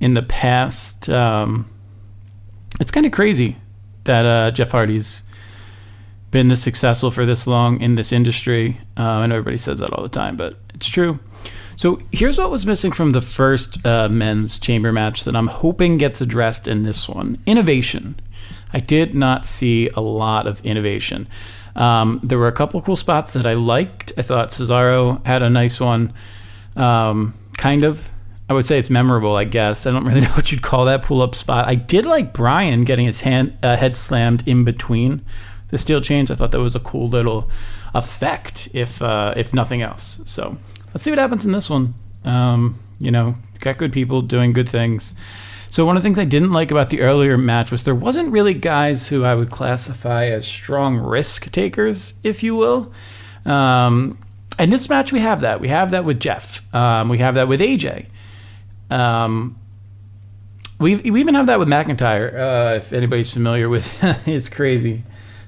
in the past, um, it's kind of crazy that uh, Jeff Hardy's been this successful for this long in this industry. Uh, I know everybody says that all the time, but it's true. So here's what was missing from the first uh, men's chamber match that I'm hoping gets addressed in this one innovation. I did not see a lot of innovation. Um, there were a couple cool spots that I liked. I thought Cesaro had a nice one, um, kind of. I would say it's memorable, I guess. I don't really know what you'd call that pull up spot. I did like Bryan getting his hand uh, head slammed in between the steel chains. I thought that was a cool little effect, if uh, if nothing else. So let's see what happens in this one. Um, you know, got good people doing good things. So one of the things I didn't like about the earlier match was there wasn't really guys who I would classify as strong risk takers, if you will. Um, and this match we have that. We have that with Jeff. Um, we have that with AJ. Um, we, we even have that with McIntyre. Uh, if anybody's familiar with his crazy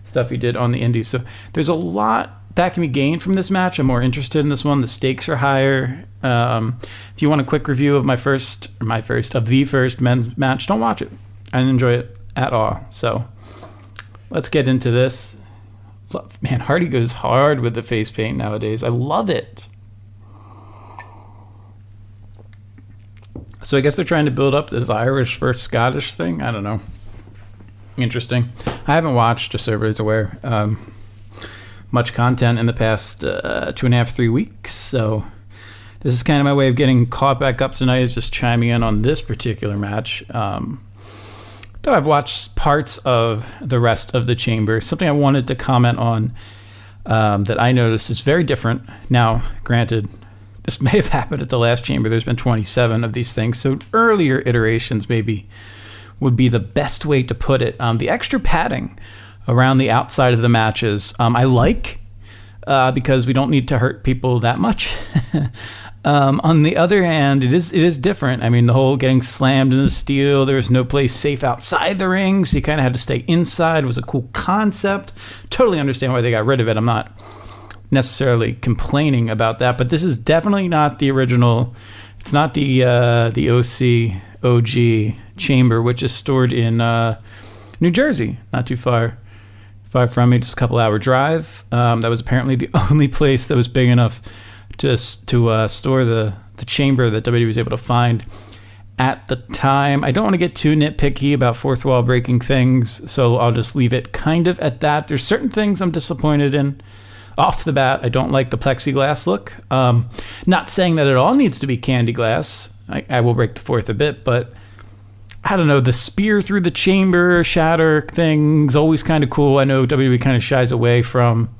stuff he did on the indies. So there's a lot that can be gained from this match. I'm more interested in this one. The stakes are higher. Um, if you want a quick review of my first, my first of the first men's match, don't watch it. I didn't enjoy it at all. So let's get into this. Man, Hardy goes hard with the face paint nowadays. I love it. So I guess they're trying to build up this Irish versus Scottish thing. I don't know interesting. I haven't watched, just so everybody's aware, um, much content in the past uh, two and a half, three weeks. So this is kind of my way of getting caught back up tonight, is just chiming in on this particular match. Um, though I've watched parts of the rest of the chamber, something I wanted to comment on um, that I noticed is very different. Now, granted, this may have happened at the last chamber. There's been 27 of these things, so earlier iterations maybe would be the best way to put it. Um, the extra padding around the outside of the matches, um, I like. uh, because we don't need to hurt people that much. um, on the other hand, it is it is different. I mean, the whole getting slammed in the steel. There was no place safe outside the ring, so you kind of had to stay inside. It was a cool concept. Totally understand why they got rid of it. I'm not necessarily complaining about that, but this is definitely not the original. It's not the uh, the OC OG chamber, which is stored in uh, New Jersey, not too far far from me, just a couple hour drive. Um, that was apparently the only place that was big enough to to uh, store the the chamber that WWE was able to find at the time. I don't want to get too nitpicky about fourth wall breaking things, so I'll just leave it kind of at that. There's certain things I'm disappointed in. Off the bat, I don't like the plexiglass look. Um, not saying that it all needs to be candy glass. I, I will break the fourth a bit, but I don't know, the spear through the chamber shatter thing's always kind of cool. I know WWE kind of shies away from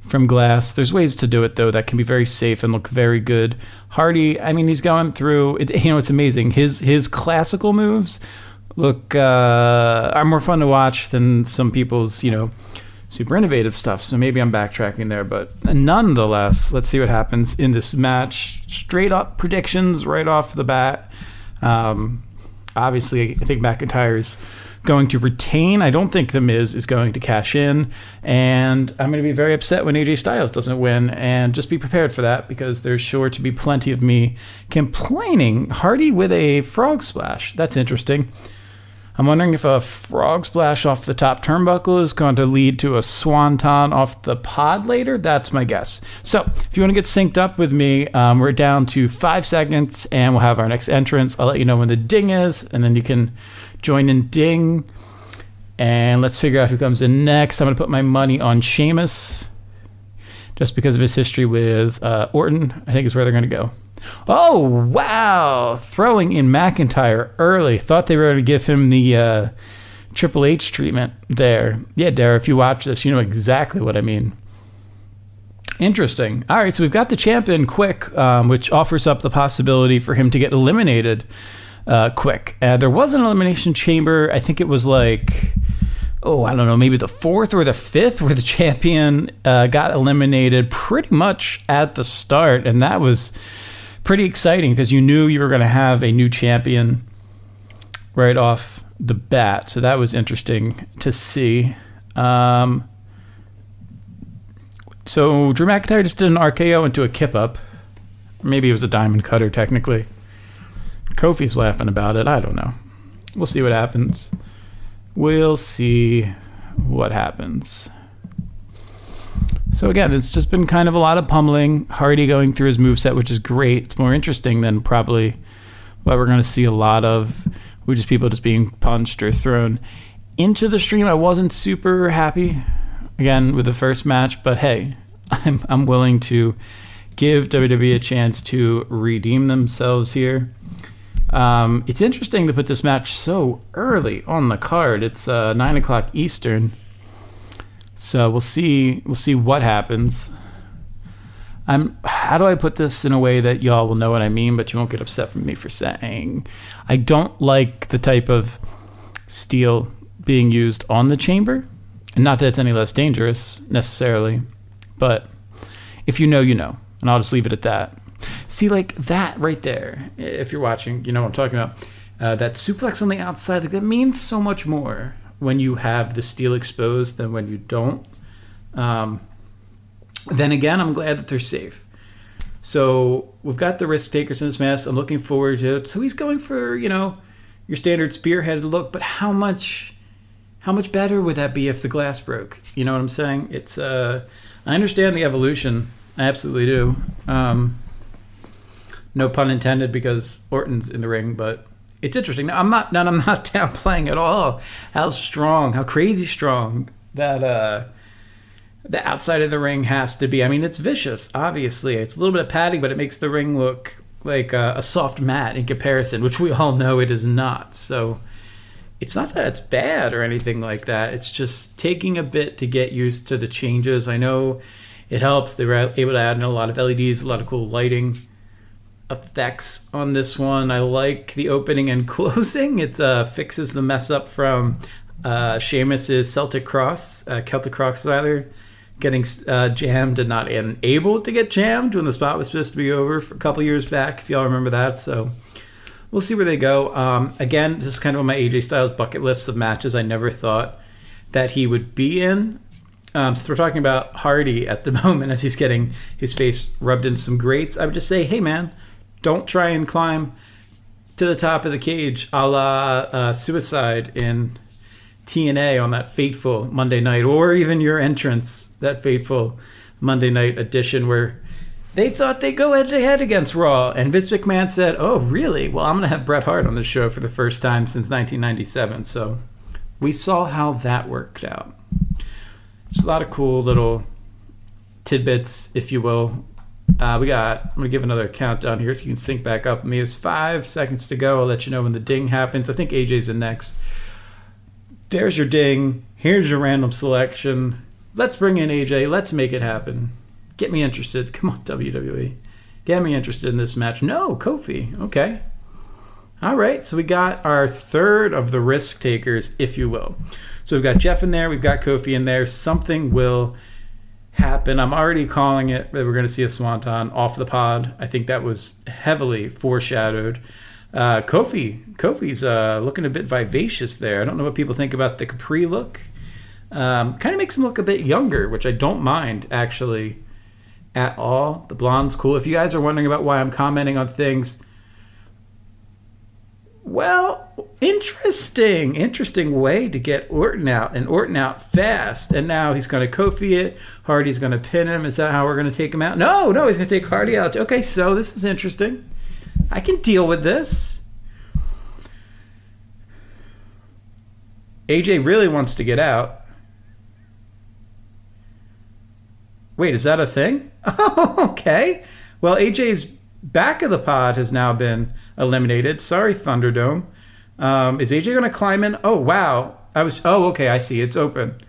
from glass. There's ways to do it though that can be very safe and look very good. Hardy, I mean, he's going through. It, you know, it's amazing. His his classical moves look uh, are more fun to watch than some people's you know super innovative stuff. So maybe I'm backtracking there, but nonetheless, let's see what happens in this match. Straight up predictions right off the bat. Um, obviously, I think McIntyre's going to retain. I don't think The Miz is going to cash in. And I'm going to be very upset when AJ Styles doesn't win. And just be prepared for that because there's sure to be plenty of me complaining. Hardy with a frog splash. That's interesting. I'm wondering if a frog splash off the top turnbuckle is going to lead to a swanton off the pod later. That's my guess. So, if you want to get synced up with me, um, we're down to five seconds and we'll have our next entrance. I'll let you know when the ding is, and then you can join in ding. And let's figure out who comes in next. I'm going to put my money on Sheamus just because of his history with uh, Orton, I think is where they're going to go. Oh, wow. Throwing in McIntyre early. Thought they were going to give him the uh, Triple H treatment there. Yeah, Dara, if you watch this, you know exactly what I mean. Interesting. All right, so we've got the champion quick, um, which offers up the possibility for him to get eliminated uh, quick. Uh, there was an elimination chamber. I think it was like oh, I don't know, maybe the fourth or the fifth, where the champion uh, got eliminated pretty much at the start. And that was pretty exciting because you knew you were going to have a new champion right off the bat. So that was interesting to see. Um, so Drew McIntyre just did an RKO into a kip up. Maybe it was a diamond cutter, technically. Kofi's laughing about it. I don't know. We'll see what happens. We'll see what happens. So again, it's just been kind of a lot of pummeling. Hardy going through his moveset, which is great. It's more interesting than probably what we're going to see a lot of, which is people just being punched or thrown into the stream. I wasn't super happy again with the first match, but hey, I'm I'm willing to give WWE a chance to redeem themselves here. Um, it's interesting to put this match so early on the card. It's uh, nine o'clock Eastern. So we'll see. We'll see what happens. I'm. How do I put this in a way that y'all will know what I mean, but you won't get upset from me for saying I don't like the type of steel being used on the chamber, and not that it's any less dangerous necessarily, but if you know, you know, and I'll just leave it at that. See, like that right there. If you're watching, you know what I'm talking about. Uh, that suplex on the outside, like that means so much more when you have the steel exposed than when you don't. Um, then again, I'm glad that they're safe. So we've got the risk takers in this mess. I'm looking forward to it. So he's going for you know your standard spearheaded look, but how much how much better would that be if the glass broke? You know what I'm saying? It's uh, I understand the evolution. I absolutely do. Um, no pun intended because Orton's in the ring, but it's interesting. Now, I'm not, now, I'm not downplaying at all how strong, how crazy strong that uh, the outside of the ring has to be. I mean, it's vicious. Obviously, it's a little bit of padding, but it makes the ring look like a, a soft mat in comparison, which we all know it is not. So it's not that it's bad or anything like that. It's just taking a bit to get used to the changes. I know it helps. They were able to add in a lot of LEDs, a lot of cool lighting effects on this one. I like the opening and closing. It uh, fixes the mess up from uh, Sheamus's Celtic Cross, uh, Celtic Cross rather, getting uh, jammed and not able to get jammed when the spot was supposed to be over a couple years back, if y'all remember that. So we'll see where they go. Um, again, this is kind of on my AJ Styles bucket list of matches I never thought that he would be in. Um, so we're talking about Hardy at the moment as he's getting his face rubbed into some grates. I would just say, hey man, don't try and climb to the top of the cage a la uh, Suicide in TNA on that fateful Monday night, or even your entrance that fateful Monday night edition where they thought they'd go head to head against Raw, and Vince McMahon said, "Oh, really? Well, I'm going to have Bret Hart on the show for the first time since 1997." So we saw how that worked out. It's a lot of cool little tidbits, if you will. Uh, we got. I'm gonna give another countdown here so you can sync back up. Me is five seconds to go. I'll let you know when the ding happens. I think AJ's in next. There's your ding. Here's your random selection. Let's bring in AJ. Let's make it happen. Get me interested. Come on, WWE. Get me interested in this match. No, Kofi. Okay. All right. So we got our third of the risk takers, if you will. So we've got Jeff in there. We've got Kofi in there. Something will happen. I'm already calling it that we're going to see a Swanton off the pod. I think that was heavily foreshadowed. Uh, Kofi, Kofi's uh, looking a bit vivacious there. I don't know what people think about the Capri look. Um, kind of makes him look a bit younger, which I don't mind actually at all. The blonde's cool. If you guys are wondering about why I'm commenting on things, well, interesting, interesting way to get Orton out and Orton out fast. And now he's going to Kofi it. Hardy's going to pin him. Is that how we're going to take him out? No, no, he's going to take Hardy out. Okay, so this is interesting. I can deal with this. AJ really wants to get out. Wait, is that a thing? Oh, okay. Well, AJ's back of the pod has now been eliminated. Sorry, Thunderdome. Um, is AJ going to climb in? Oh, wow. I was. Oh, okay. I see. It's open.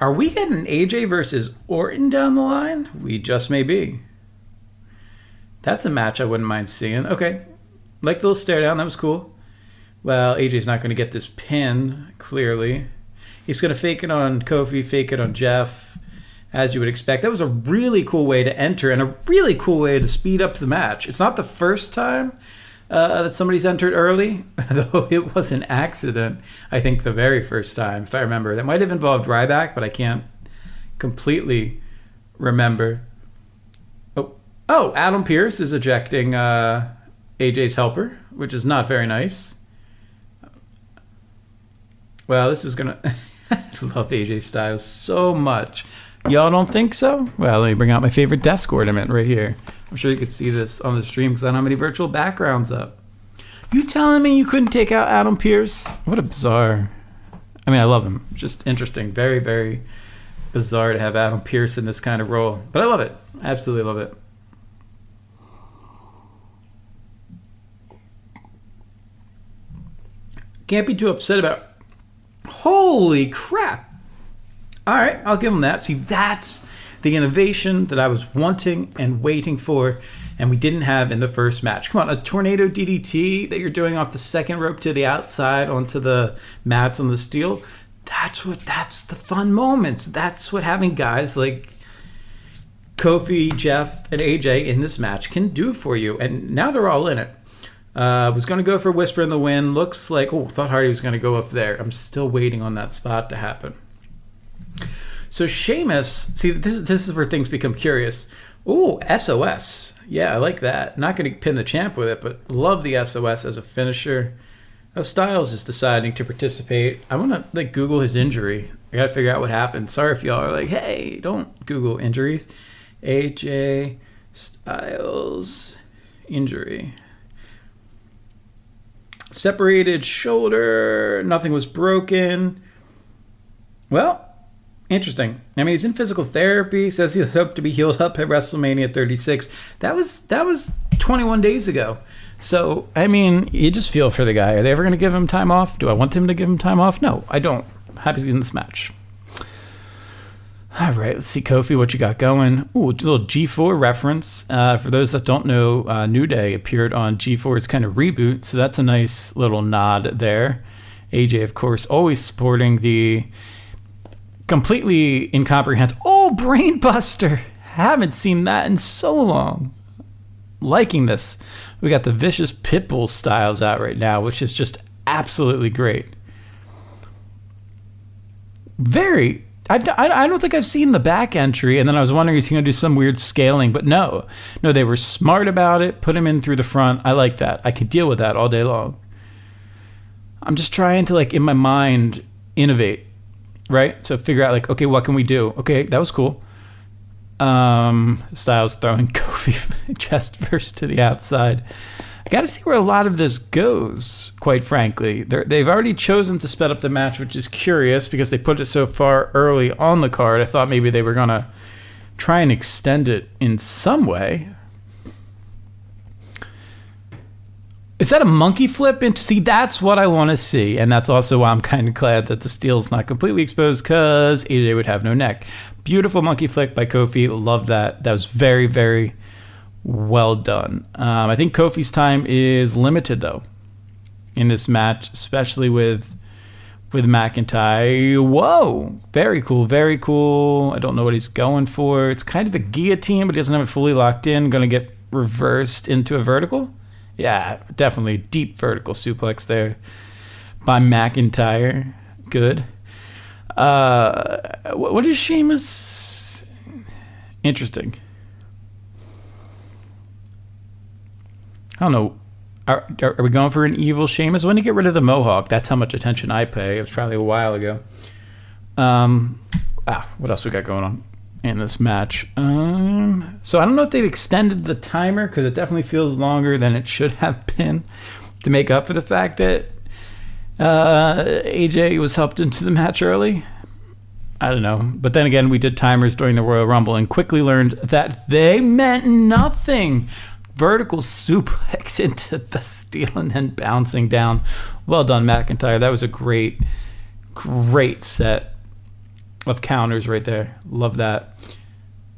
Are we getting AJ versus Orton down the line? We just may be. That's a match I wouldn't mind seeing. Okay. Like the little stare down. That was cool. Well, AJ's not going to get this pin, clearly. He's going to fake it on Kofi, fake it on Jeff, as you would expect. That was a really cool way to enter and a really cool way to speed up the match. It's not the first time uh, that somebody's entered early, though it was an accident, I think, the very first time, if I remember. That might have involved Ryback, but I can't completely remember. Oh, oh Adam Pearce is ejecting uh, AJ's helper, which is not very nice. Well, this is going to. Love AJ Styles so much. Y'all don't think so? Well, let me bring out my favorite desk ornament right here. I'm sure you could see this on the stream because I don't have any virtual backgrounds up. You telling me you couldn't take out Adam Pearce? What a bizarre. I mean, I love him. Just interesting. Very, very bizarre to have Adam Pearce in this kind of role. But I love it. Absolutely love it. Can't be too upset about. Holy crap! All right, I'll give them that. See, that's the innovation that I was wanting and waiting for, and we didn't have in the first match. Come on, a tornado DDT that you're doing off the second rope to the outside onto the mats on the steel. That's what. That's the fun moments. That's what having guys like Kofi, Jeff, and AJ in this match can do for you. And now they're all in it. Uh, was going to go for Whisper in the Wind. Looks like, oh, thought Hardy was going to go up there. I'm still waiting on that spot to happen. So Sheamus, see, this, this is where things become curious. Ooh, SOS. Yeah, I like that. Not going to pin the champ with it, but love the SOS as a finisher. Styles is deciding to participate. I want to like Google his injury. I got to figure out what happened. Sorry if y'all are like, hey, don't Google injuries. AJ Styles injury. Separated shoulder. Nothing was broken. Well, Interesting. I mean, he's in physical therapy. Says he'll hope to be healed up at WrestleMania 36. That was that was 21 days ago. So I mean, you just feel for the guy. Are they ever going to give him time off? Do I want them to give him time off? No, I don't. Happy to be in this match. All right, let's see, Kofi, what you got going? Ooh, a little G4 reference. Uh, for those that don't know, uh, New Day appeared on G4's kind of reboot, so that's a nice little nod there. AJ, of course, always supporting the completely incomprehensible. Oh, Brainbuster! Haven't seen that in so long. Liking this. We got the Vicious Pitbull styles out right now, which is just absolutely great. Very. I've, I don't think I've seen the back entry, and then I was wondering is he going to do some weird scaling, but no, no, they were smart about it. Put him in through the front. I like that. I could deal with that all day long. I'm just trying to like in my mind innovate, right? So figure out like, okay, what can we do? Okay, that was cool. Um, Styles throwing Kofi chest first to the outside. I got to see where a lot of this goes. Quite frankly, They're, they've already chosen to sped up the match, which is curious because they put it so far early on the card. I thought maybe they were gonna try and extend it in some way. Is that a monkey flip? And see, that's what I want to see, and that's also why I'm kind of glad that the steel's not completely exposed, because AJ would have no neck. Beautiful monkey flip by Kofi. Love that. That was very, very well done. Um, I think Kofi's time is limited though in this match, especially with with McIntyre. Whoa, very cool, very cool. I don't know what he's going for. It's kind of a guillotine, but he doesn't have it fully locked in. Going to get reversed into a vertical. Yeah, definitely deep vertical suplex there by McIntyre. Good. Uh, what is Sheamus? Interesting. I don't know. Are, are, we going for an evil Sheamus? When to get rid of the mohawk? That's how much attention I pay. It was probably a while ago. Um, ah, what else we got going on in this match? Um, so I don't know if they've extended the timer because it definitely feels longer than it should have been to make up for the fact that uh, AJ was helped into the match early. I don't know. But then again, we did timers during the Royal Rumble and quickly learned that they meant nothing vertical suplex into the steel and then bouncing down. Well done, McIntyre. That was a great, great set of counters right there. Love that.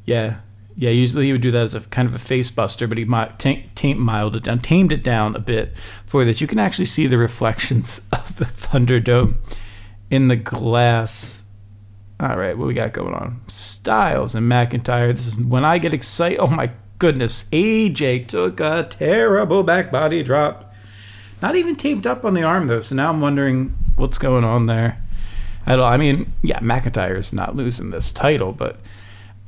Yeah. Yeah, usually he would do that as a kind of a face buster, but he might tamed, mild it down, tamed it down a bit for this. You can actually see the reflections of the Thunderdome in the glass. All right, what we got going on? Styles and McIntyre. This is when I get excited. Oh my goodness, AJ took a terrible back body drop. Not even taped up on the arm though, so now I'm wondering what's going on there. I, I mean, yeah, McIntyre's not losing this title, but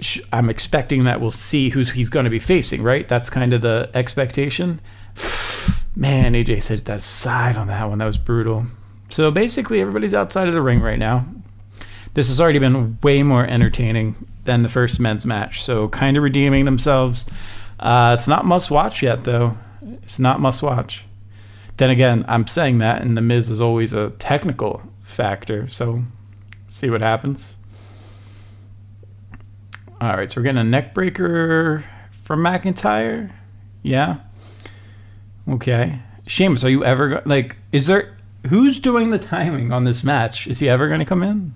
sh- I'm expecting that we'll see who's he's going to be facing, right? That's kind of the expectation. Man, AJ said that side on that one. That was brutal. So basically, everybody's outside of the ring right now. This has already been way more entertaining than the first men's match. So kind of redeeming themselves. Uh, it's not must watch yet, though. It's not must watch. Then again, I'm saying that, and the Miz is always a technical factor. So see what happens. All right, so we're getting a neck breaker from McIntyre. Yeah. Okay. Sheamus, are you ever go- like? Is there who's doing the timing on this match? Is he ever going to come in?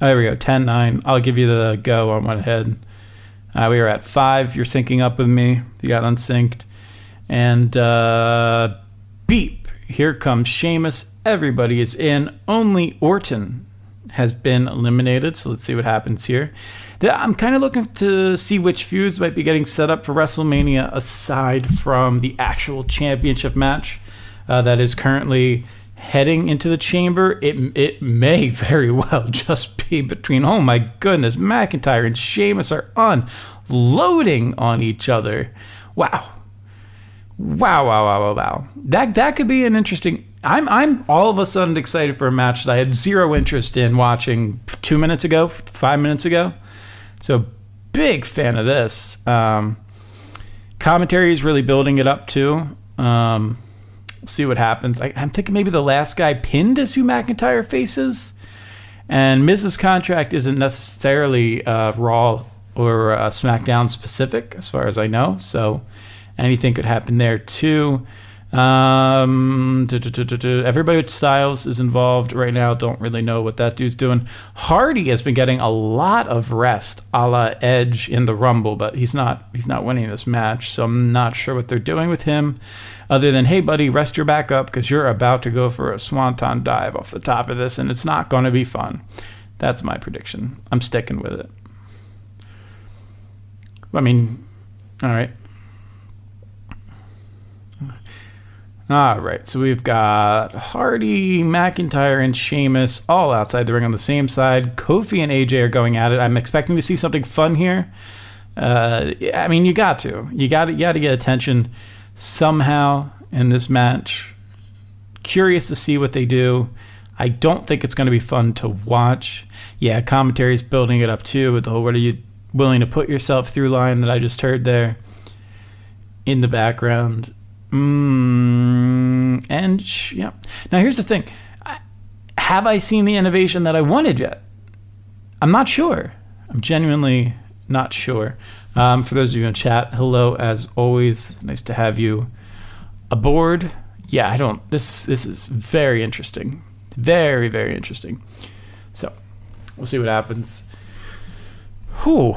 Oh, there we go. 10 9. I'll give you the go on one head. Uh, we are at 5. You're syncing up with me. You got unsynced. And uh, beep. Here comes Sheamus. Everybody is in. Only Orton has been eliminated. So let's see what happens here. I'm kind of looking to see which feuds might be getting set up for WrestleMania aside from the actual championship match uh, that is currently heading into the chamber, it it may very well just be between oh my goodness, McIntyre and Sheamus are unloading on each other. Wow. Wow, wow, wow, wow, wow. That that could be an interesting I'm I'm all of a sudden excited for a match that I had zero interest in watching two minutes ago, five minutes ago. So big fan of this. Um, commentary is really building it up too. Um, see what happens. I, am thinking maybe the last guy pinned is who McIntyre faces. And Miz's contract isn't necessarily uh, Raw or uh, SmackDown specific, as far as I know. So anything could happen there too. Um, everybody with Styles is involved right now. Don't really know what that dude's doing. Hardy has been getting a lot of rest, a la Edge in the Rumble, but he's not he's not winning this match, so I'm not sure what they're doing with him, other than hey buddy, rest your back up because you're about to go for a swanton dive off the top of this, and it's not going to be fun. That's my prediction. I'm sticking with it. I mean, all right. All right, so we've got Hardy, McIntyre, and Sheamus all outside the ring on the same side. Kofi and AJ are going at it. I'm expecting to see something fun here. Uh, I mean, you got to, you got to, you got to get attention somehow in this match. Curious to see what they do. I don't think it's going to be fun to watch. Yeah, commentary is building it up too with the whole "What are you willing to put yourself through?" line that I just heard there in the background. Mm, and sh- yeah. Now here's the thing: I, have I seen the innovation that I wanted yet? I'm not sure. I'm genuinely not sure. Um, for those of you in chat, hello as always. Nice to have you aboard. Yeah, I don't. This this is very interesting. Very very interesting. So we'll see what happens. Whew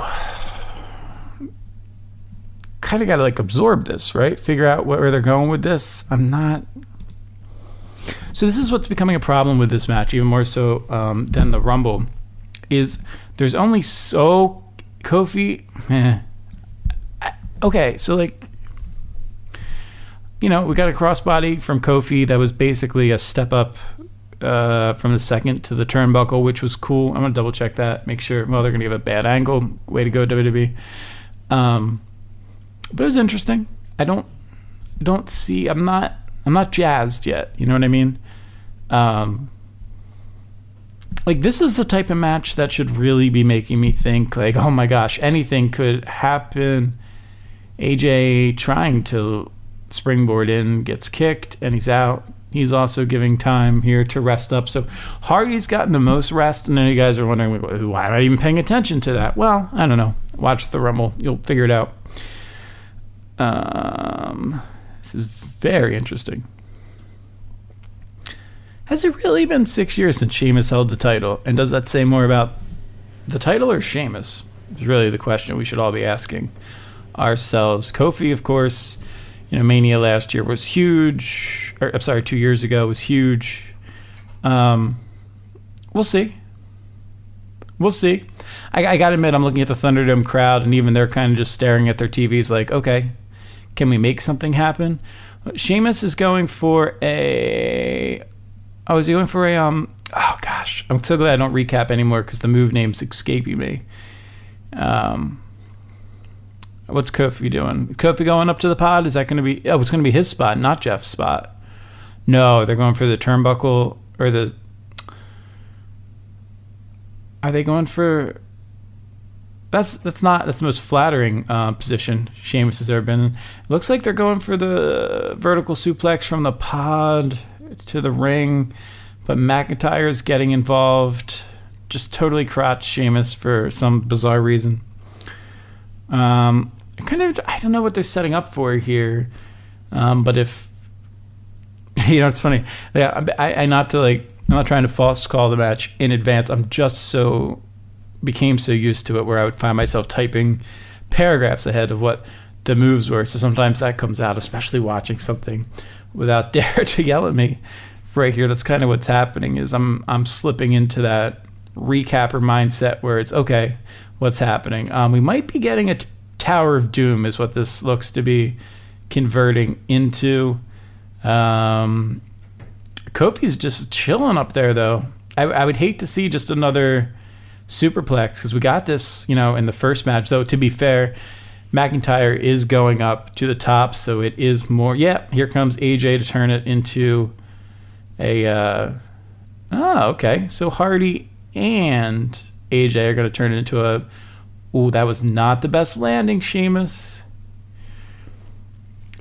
kind of got to like absorb this, right? Figure out where they're going with this. I'm not. So this is what's becoming a problem with this match, even more so um, than the Rumble, is there's only so Kofi. Eh. Okay, so like, you know, we got a crossbody from Kofi that was basically a step up uh, from the second to the turnbuckle, which was cool. I'm gonna double check that, make sure. Well, they're gonna give a bad angle. Way to go, WWE. Um, but it was interesting. I don't don't see. I'm not. I'm not jazzed yet. You know what I mean? Um, like this is the type of match that should really be making me think like, oh my gosh, anything could happen. AJ trying to springboard in gets kicked and he's out. He's also giving time here to rest up. So Hardy's gotten the most rest, and then you guys are wondering why am I even paying attention to that? Well, I don't know. Watch the Rumble, you'll figure it out. Um, this is very interesting. Has it really been six years since Sheamus held the title? And does that say more about the title or Sheamus? Is really the question we should all be asking ourselves. Kofi, of course, you know, Mania last year was huge. Or, I'm sorry, two years ago was huge. Um, we'll see. We'll see. I, I gotta admit, I'm looking at the Thunderdome crowd, and even they're kind of just staring at their TVs, like, okay, can we make something happen? Sheamus is going for a. Oh, is he going for a um? Oh gosh, I'm so glad I don't recap anymore because the move name's escaping me. Um, what's Kofi doing? Kofi going up to the pod? Is that going to be? Oh, it's going to be his spot, not Jeff's spot. No, they're going for the turnbuckle or the. Are they going for? That's that's not that's the most flattering uh, position Sheamus has ever been in. Looks like they're going for the vertical suplex from the pod to the ring, but McIntyre's getting involved. Just totally crotch Sheamus for some bizarre reason. Um, kind of I don't know what they're setting up for here, um, but if you know, it's funny. Yeah, I, I not to like. I'm not trying to false call the match in advance. I'm just so became so used to it where I would find myself typing paragraphs ahead of what the moves were. So sometimes that comes out, especially watching something without Dara to yell at me right here. That's kind of what's happening is I'm I'm slipping into that recapper mindset where it's okay, what's happening? Um, we might be getting a t- Tower of Doom is what this looks to be converting into. Um, Kofi's just chilling up there though. I, I would hate to see just another superplex because we got this, you know, in the first match. Though to be fair, McIntyre is going up to the top, so it is more. Yeah, here comes AJ to turn it into a. Uh, oh, okay. So Hardy and AJ are going to turn it into a. Ooh, that was not the best landing, Sheamus.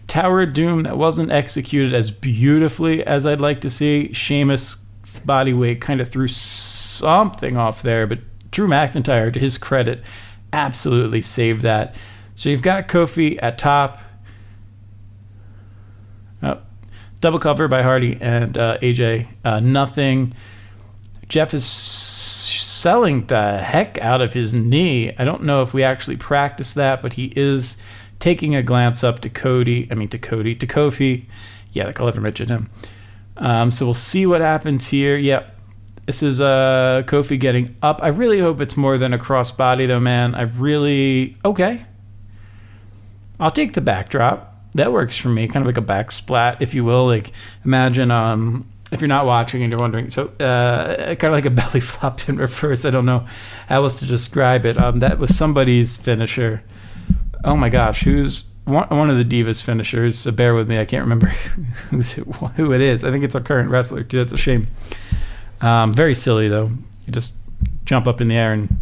Tower of Doom that wasn't executed as beautifully as I'd like to see. Sheamus' body weight kind of threw something off there, but Drew McIntyre, to his credit, absolutely saved that. So you've got Kofi at top. Oh, double cover by Hardy and uh, AJ. Uh, nothing. Jeff is selling the heck out of his knee. I don't know if we actually practiced that, but he is taking a glance up to Cody. I mean, to Cody, to Kofi. Yeah, like I'll ever mention him. Um, so we'll see what happens here. Yep. This is uh, Kofi getting up. I really hope it's more than a crossbody, though, man. I really. Okay. I'll take the backdrop. That works for me. Kind of like a back splat, if you will. Like, imagine um, if you're not watching and you're wondering. So, uh, kind of like a belly flop in reverse. I don't know how else to describe it. Um, that was somebody's finisher. Oh my gosh, who's one, of the Divas finishers? So bear with me. I can't remember who it is. I think it's a current wrestler, too. That's a shame. Um, very silly, though. You just jump up in the air and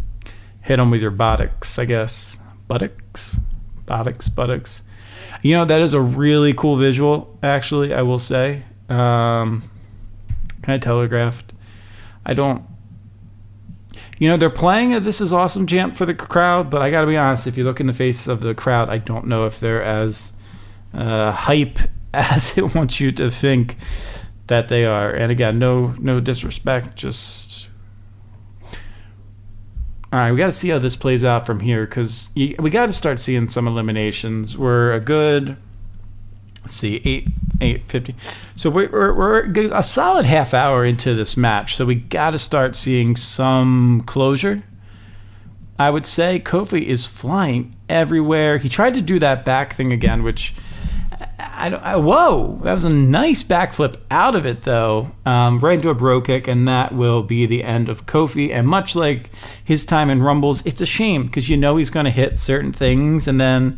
hit them with your buttocks, I guess. Buttocks? Buttocks, buttocks. You know, that is a really cool visual, actually, I will say. Um, kind of telegraphed. I don't. You know, they're playing a This Is Awesome chant for the crowd, but I gotta be honest, if you look in the faces of the crowd, I don't know if they're as uh, hype as it wants you to think that they are. And again, no no disrespect, just all right. We got to see how this plays out from here because we got to start seeing some eliminations. We're a good. Let's see, eight eight fifty. So we're we're, we're a solid half hour into this match. So we got to start seeing some closure. I would say Kofi is flying everywhere. He tried to do that back thing again, which I. I, whoa, that was a nice backflip out of it though, um, right into a brogue kick, and that will be the end of Kofi. And much like his time in Rumbles, it's a shame because you know he's going to hit certain things and then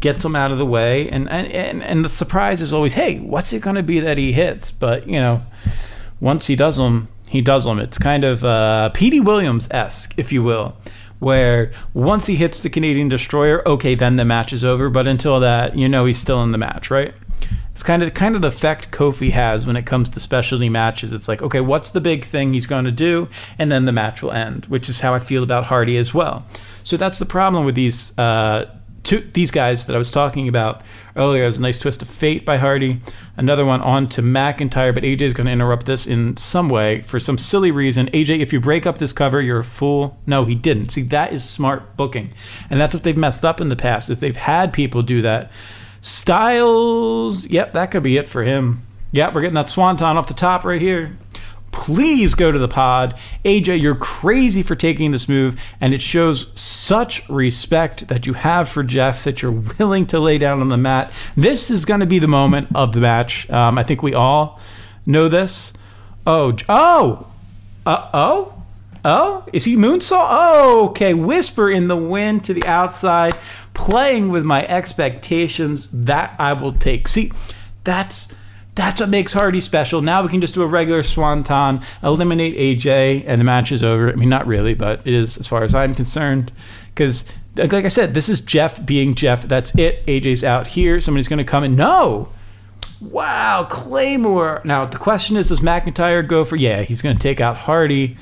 gets them out of the way. And and and, and the surprise is always, hey, what's it going to be that he hits? But you know, once he does them, he does them. It's kind of uh, Petey Williams esque, if you will where once he hits the Canadian Destroyer, okay, then the match is over. But until that, you know he's still in the match, right? It's kind of kind of the effect Kofi has when it comes to specialty matches. It's like, okay, what's the big thing he's going to do, and then the match will end, which is how I feel about Hardy as well. So that's the problem with these uh, two these guys that I was talking about earlier. It was a nice twist of fate by Hardy. Another one on to McIntyre, but AJ is going to interrupt this in some way for some silly reason. AJ, if you break up this cover, you're a fool. No, he didn't. See, that is smart booking, and that's what they've messed up in the past. Is they've had people do that. Styles, yep, that could be it for him. Yep, we're getting that swanton off the top right here please go to the pod. AJ, you're crazy for taking this move, and it shows such respect that you have for Jeff that you're willing to lay down on the mat. This is going to be the moment of the match. Um, I think we all know this. Oh, oh, uh oh. Oh, is he moonsault? Oh, okay. Whisper in the wind to the outside, playing with my expectations. That I will take. See, that's that's what makes Hardy special. Now we can just do a regular swanton, eliminate AJ, and the match is over. I mean, not really, but it is as far as I'm concerned. Because, like I said, this is Jeff being Jeff. That's it. AJ's out here. Somebody's going to come in. No! Wow, Claymore. Now, the question is does McIntyre go for. Yeah, he's going to take out Hardy.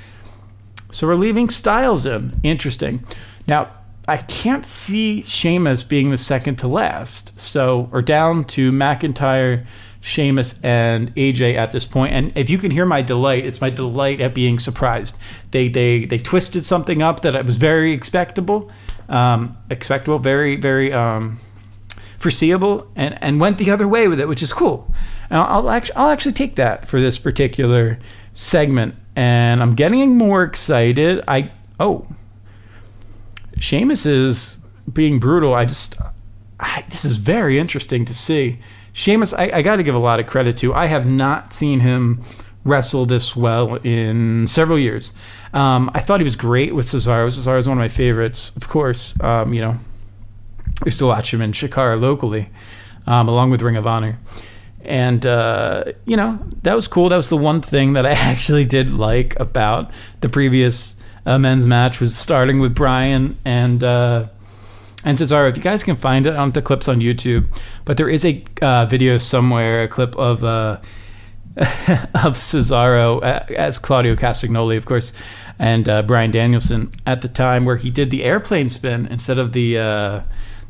So we're leaving Styles in. Interesting. Now, I can't see Sheamus being the second to last. So, or down to McIntyre. Sheamus and AJ at this point. And if you can hear my delight, it's my delight at being surprised. They they they twisted something up that was very expectable, um, expectable, very very um, foreseeable, and and went the other way with it, which is cool. And I'll, I'll actually I'll actually take that for this particular segment, and I'm getting more excited. I oh, Sheamus is being brutal. I just I, this is very interesting to see. Sheamus, I, I got to give a lot of credit to. I have not seen him wrestle this well in several years. Um, I thought he was great with Cesaro. Cesaro is one of my favorites, of course. Um, you know, I to watch him in Chikara locally, um, along with Ring of Honor. And, uh, you know, that was cool. That was the one thing that I actually did like about the previous uh, men's match was starting with Bryan and uh, and Cesaro, if you guys can find it, on the clips on YouTube, but there is a uh, video somewhere, a clip of uh, of Cesaro uh, as Claudio Castagnoli, of course, and uh, Bryan Danielson at the time where he did the airplane spin instead of the uh,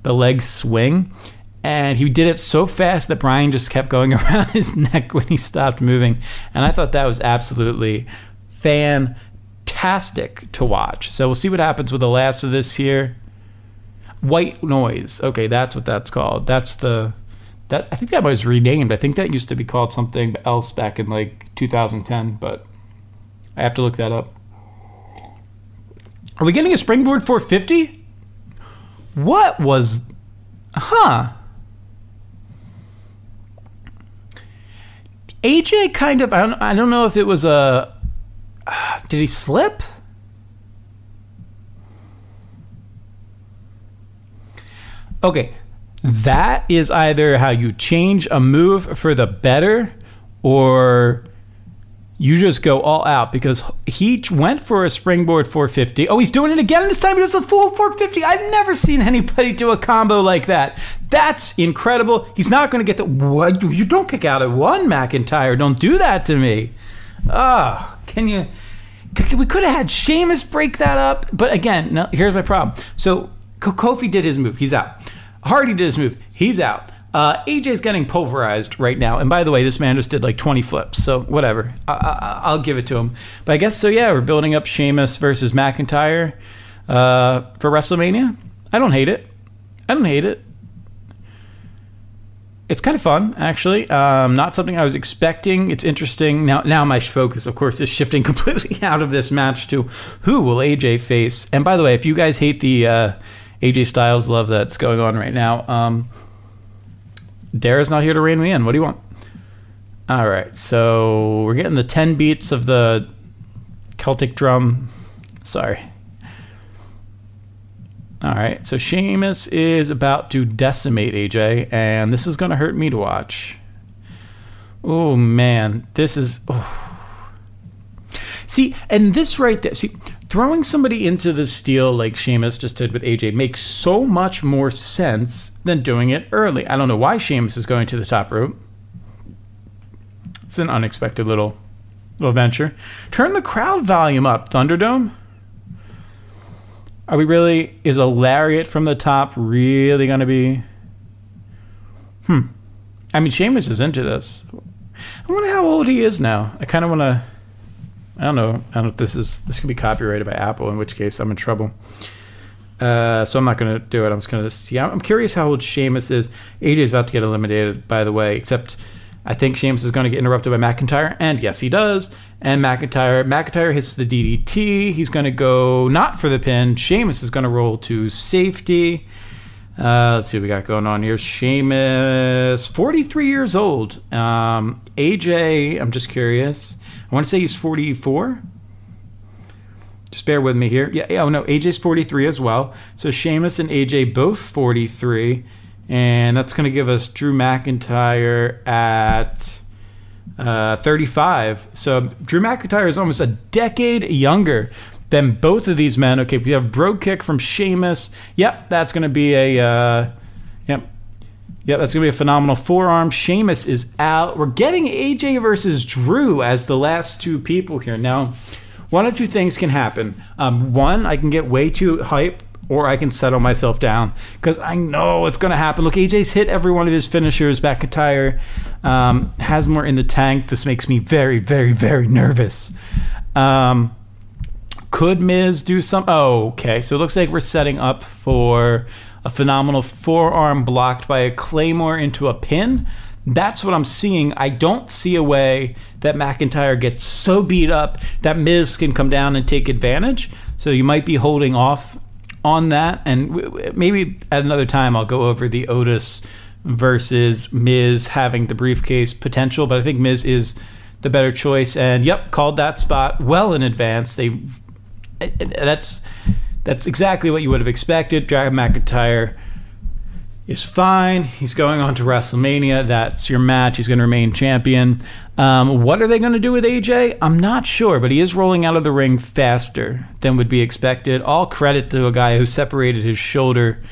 the leg swing, and he did it so fast that Bryan just kept going around his neck when he stopped moving, and I thought that was absolutely fantastic to watch. So we'll see what happens with the last of this here. White Noise. Okay, that's what that's called. That's the that I think that was renamed. I think that used to be called something else back in like 2010, but I have to look that up. Are we getting a springboard 450? What was. Huh. AJ kind of. I don't, I don't know if it was a. Did he slip? Okay, that is either how you change a move for the better or you just go all out because he went for a springboard 450. Oh, he's doing it again. This time he does the full 450. I've never seen anybody do a combo like that. That's incredible. He's not going to get the. What? You don't kick out at one, McIntyre. Don't do that to me. Oh, can you. We could have had Sheamus break that up. But again, here's my problem. So Kofi did his move. He's out. Hardy did his move. He's out. Uh, AJ's getting pulverized right now. And by the way, this man just did like 20 flips. So whatever. I, will give it to him. But I guess so, yeah, we're building up Sheamus versus McIntyre uh, for WrestleMania. I don't hate it. I don't hate it. It's kind of fun, actually. Um, not something I was expecting. It's interesting. Now, now my focus, of course, is shifting completely out of this match to who will AJ face. And by the way, if you guys hate the uh, AJ Styles love that's going on right now, um, Dara's not here to rein me in. What do you want? All right, so we're getting the 10 beats of the Celtic drum. Sorry. All right, so Sheamus is about to decimate AJ, and this is going to hurt me to watch. Oh, man. This is. Oh. See, and this right there. See, throwing somebody into the steel like Sheamus just did with AJ makes so much more sense than doing it early. I don't know why Sheamus is going to the top rope. It's an unexpected little little venture. Turn the crowd volume up, Thunderdome. Are we really is a lariat from the top really going to be Hmm. I mean Sheamus is into this. I wonder how old he is now. I kind of want to I don't know. I don't know if this is this could be copyrighted by Apple, in which case I'm in trouble. Uh, so I'm not going to do it. I'm just going to see. I'm curious how old Sheamus is. AJ is about to get eliminated, by the way. Except I think Sheamus is going to get interrupted by McIntyre, and yes, he does. And McIntyre, McIntyre hits the DDT. He's going to go not for the pin. Sheamus is going to roll to safety. Uh, let's see what we got going on here. Sheamus, 43 years old. Um, AJ, I'm just curious. I want to say he's 44. Just bear with me here. Yeah, oh no, AJ's 43 as well. So Sheamus and AJ both 43. And that's going to give us Drew McIntyre at uh, 35. So Drew McIntyre is almost a decade younger than both of these men. Okay, we have Brogue Kick from Sheamus. Yep, that's going to be a. Uh, yep, yeah, that's going to be a phenomenal forearm. Sheamus is out. We're getting AJ versus Drew as the last two people here. Now, one of two things can happen. Um, one, I can get way too hype, or I can settle myself down because I know it's going to happen. Look, AJ's hit every one of his finishers. McIntyre um, has more in the tank. This makes me very, very, very nervous. Um, could Miz do some? Oh, okay. So it looks like we're setting up for a phenomenal forearm blocked by a claymore into a pin. That's what I'm seeing. I don't see a way that McIntyre gets so beat up that Miz can come down and take advantage. So you might be holding off on that. And maybe at another time I'll go over the Otis versus Miz having the briefcase potential. But I think Miz is the better choice. And yep, called that spot well in advance. They eh, eh, that's that's exactly what you would have expected. Dragon McIntyre is fine. He's going on to WrestleMania. That's your match. He's going to remain champion. Um, what are they going to do with AJ? I'm not sure, but he is rolling out of the ring faster than would be expected. All credit to a guy who separated his shoulder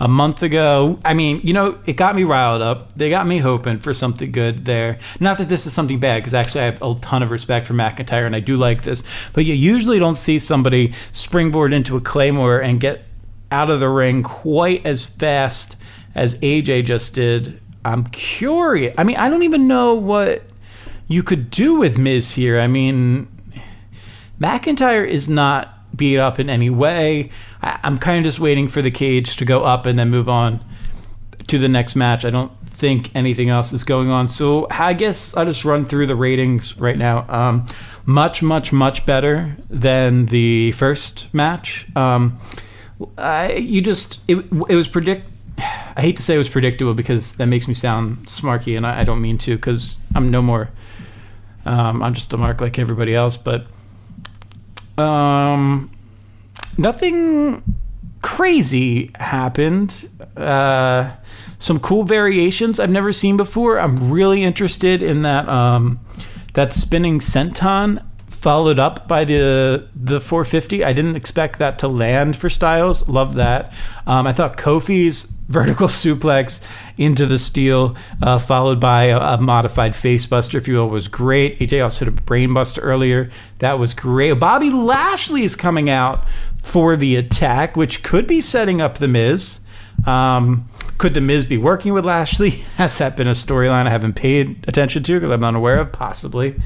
a month ago. I mean, you know, it got me riled up. They got me hoping for something good there. Not that this is something bad, because actually I have a ton of respect for McIntyre and I do like this. But you usually don't see somebody springboard into a claymore and get out of the ring quite as fast as AJ just did. I'm curious. I mean, I don't even know what you could do with Miz here. I mean, McIntyre is not beat up in any way. I, am kind of just waiting for the cage to go up and then move on to the next match. I don't think anything else is going on. So I guess I'll just run through the ratings right now. Um, much, much, much better than the first match. Um, I, you just it, it was predict. I hate to say it was predictable because that makes me sound smarky, and I, I don't mean to because I'm no more. Um, I'm just a mark like everybody else, but um, nothing crazy happened. Uh, some cool variations I've never seen before. I'm really interested in that um, that spinning senton followed up by the the 450. I didn't expect that to land for Styles. Love that. Um, I thought Kofi's vertical suplex into the steel, uh, followed by a, a, modified facebuster, if you will, was great. AJ also hit a brainbuster earlier. That was great. Bobby Lashley is coming out for the attack, which could be setting up The Miz. Um, could The Miz be working with Lashley? Has that been a storyline I haven't paid attention to because I'm unaware of? Possibly.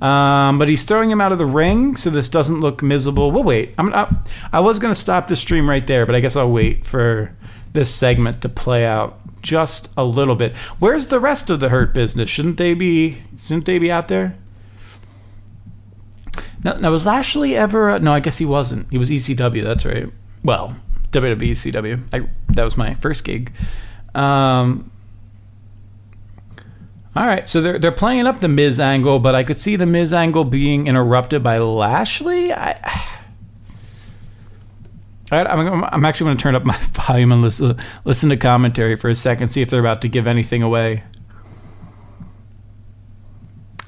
Um, but he's throwing him out of the ring, so this doesn't look miserable. We'll wait. I'm, I, I was going to stop the stream right there, but I guess I'll wait for this segment to play out just a little bit. Where's the rest of the hurt business? Shouldn't they be? Shouldn't they be out there? Now, now was Lashley ever? no, I guess he wasn't. He was ECW. That's right. Well, WWE ECW. I, that was my first gig. Um, all right, so they're they're playing up the Miz angle, but I could see the Miz angle being interrupted by Lashley. I I'm, I'm actually going to turn up my volume and listen, listen to commentary for a second, see if they're about to give anything away.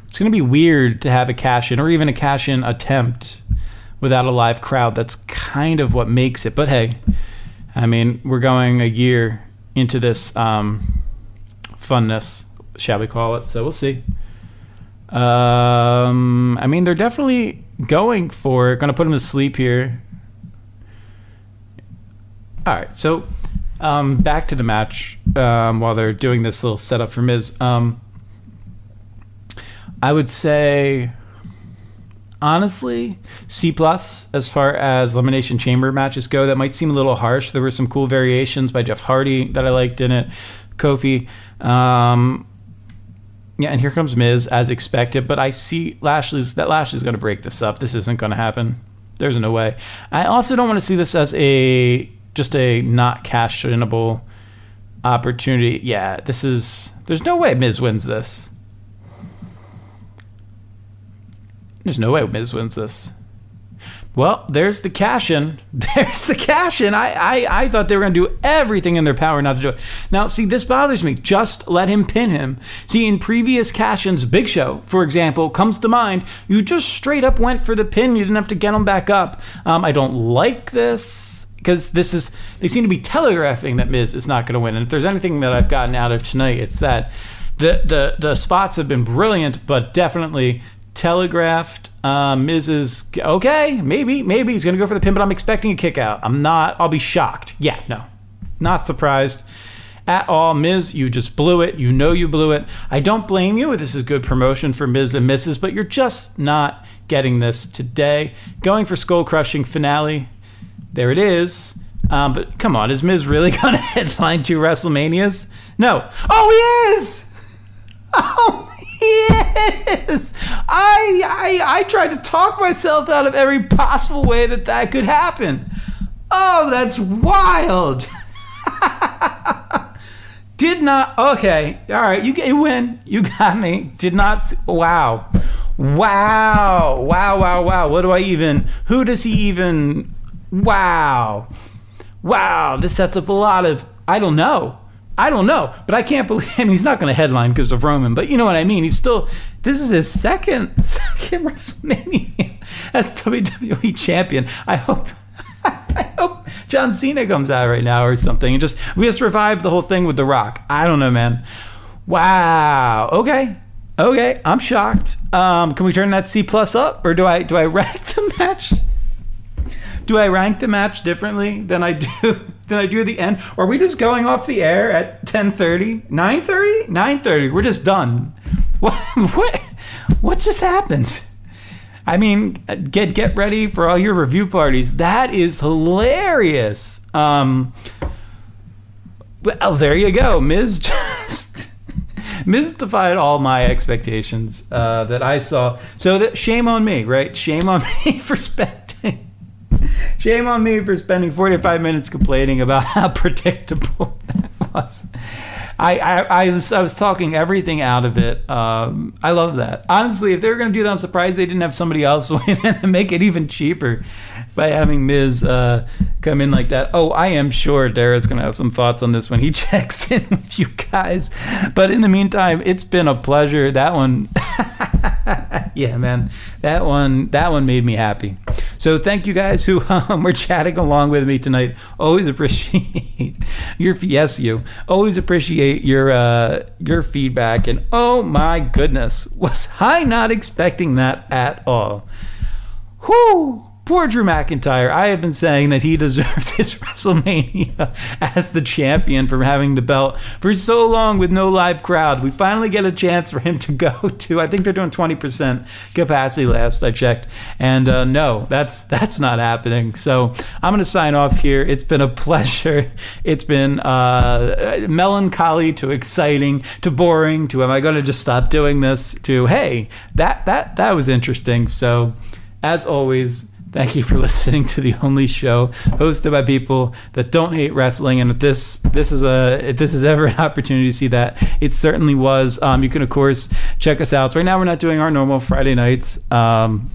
It's going to be weird to have a cash in or even a cash in attempt without a live crowd. That's kind of what makes it. But hey, I mean, we're going a year into this um, funness, shall we call it? So we'll see. Um, I mean, they're definitely going for going to put him to sleep here. All right, so um, back to the match um, while they're doing this little setup for Miz. Um, I would say, honestly, C plus as far as elimination chamber matches go. That might seem a little harsh. There were some cool variations by Jeff Hardy that I liked in it. Kofi. Um, yeah, and here comes Miz as expected, but I see Lashley's that Lashley's going to break this up. This isn't going to happen. There's no way. I also don't want to see this as a just a not cash inable opportunity. Yeah, this is. There's no way Miz wins this. There's no way Miz wins this. Well, there's the cash in. There's the cash in. I, I, I thought they were going to do everything in their power not to do it. Now, see, this bothers me. Just let him pin him. See, in previous cash ins, Big Show, for example, comes to mind. You just straight up went for the pin. You didn't have to get him back up. Um, I don't like this because this is they seem to be telegraphing that Miz is not going to win. And if there's anything that I've gotten out of tonight, it's that the the the spots have been brilliant, but definitely telegraphed. Uh, Miz is okay. Maybe maybe he's going to go for the pin, but I'm expecting a kick out. I'm not. I'll be shocked. Yeah, no, not surprised at all. Miz, you just blew it. You know you blew it. I don't blame you. This is good promotion for Miz and Mrs., but you're just not getting this today. Going for skull crushing finale there it is. Um, but come on, is Miz really going to headline two WrestleManias? No. Oh, he is! Oh, he is! I, I, I tried to talk myself out of every possible way that that could happen. Oh, that's wild! Did not. Okay, all right. You, you win. You got me. Did not. Wow. Wow. Wow. Wow. Wow. What do I even? Who does he even? Wow, wow, this sets up a lot of, I don't know. I don't know, but I can't believe. I mean, he's not going to headline because of Roman, but you know what I mean. He's still. This is his second second WrestleMania as WWE champion. I hope. I hope John Cena comes out right now or something and just we just revived the whole thing with The Rock. I don't know, man. Wow. Okay. Okay. I'm shocked. Um, can we turn that C plus up, or do I do I rank the match? Do I rank the match differently than I do than I do at the end? Or are we just going off the air at 10:30, 9:30, 9:30? We're just done. What what what just happened? I mean, get get ready for all your review parties. That is hilarious. Um, well, there you go. Miz just mystified all my expectations uh, that I saw. So that shame on me, right? Shame on me for spending. Shame on me for spending 45 minutes complaining about how predictable that was. I, I, I was I was talking everything out of it. Um, I love that. Honestly, if they were going to do that, I'm surprised they didn't have somebody else win and make it even cheaper by having Miz uh, come in like that. Oh, I am sure Dara's going to have some thoughts on this when he checks in with you guys. But in the meantime, it's been a pleasure. That one, yeah, man, that one that one made me happy. So thank you guys who um, were chatting along with me tonight. Always appreciate your yes, you always appreciate your uh, your feedback. And oh my goodness, was I not expecting that at all? Whoo! Poor Drew McIntyre. I have been saying that he deserves his WrestleMania as the champion for having the belt for so long with no live crowd. We finally get a chance for him to go to. I think they're doing 20% capacity last I checked, and uh, no, that's that's not happening. So I'm going to sign off here. It's been a pleasure. It's been uh, melancholy to exciting to boring to am I going to just stop doing this to hey that that that was interesting. So as always. Thank you for listening to the only show hosted by people that don't hate wrestling. And if this this is a if this is ever an opportunity to see that, it certainly was. Um, you can of course check us out. Right now we're not doing our normal Friday nights. Um,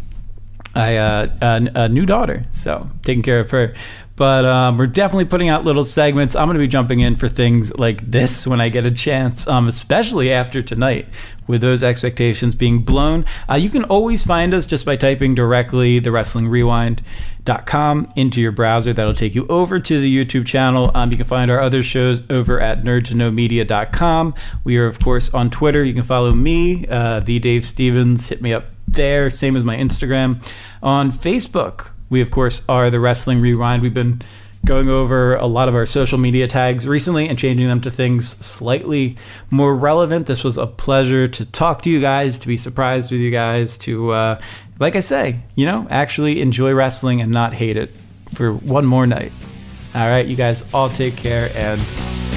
I uh, a, a new daughter, so taking care of her. But um, we're definitely putting out little segments. I'm going to be jumping in for things like this when I get a chance, um, especially after tonight, with those expectations being blown. Uh, you can always find us just by typing directly the Wrestling Rewind.com into your browser. That'll take you over to the YouTube channel. Um, you can find our other shows over at nerdtoknowmedia.com. We are, of course, on Twitter. You can follow me, uh, the Dave Stevens. Hit me up there, same as my Instagram. On Facebook, we, of course, are the Wrestling Rewind. We've been going over a lot of our social media tags recently and changing them to things slightly more relevant. This was a pleasure to talk to you guys, to be surprised with you guys, to, uh, like I say, you know, actually enjoy wrestling and not hate it for one more night. All right, you guys all take care and.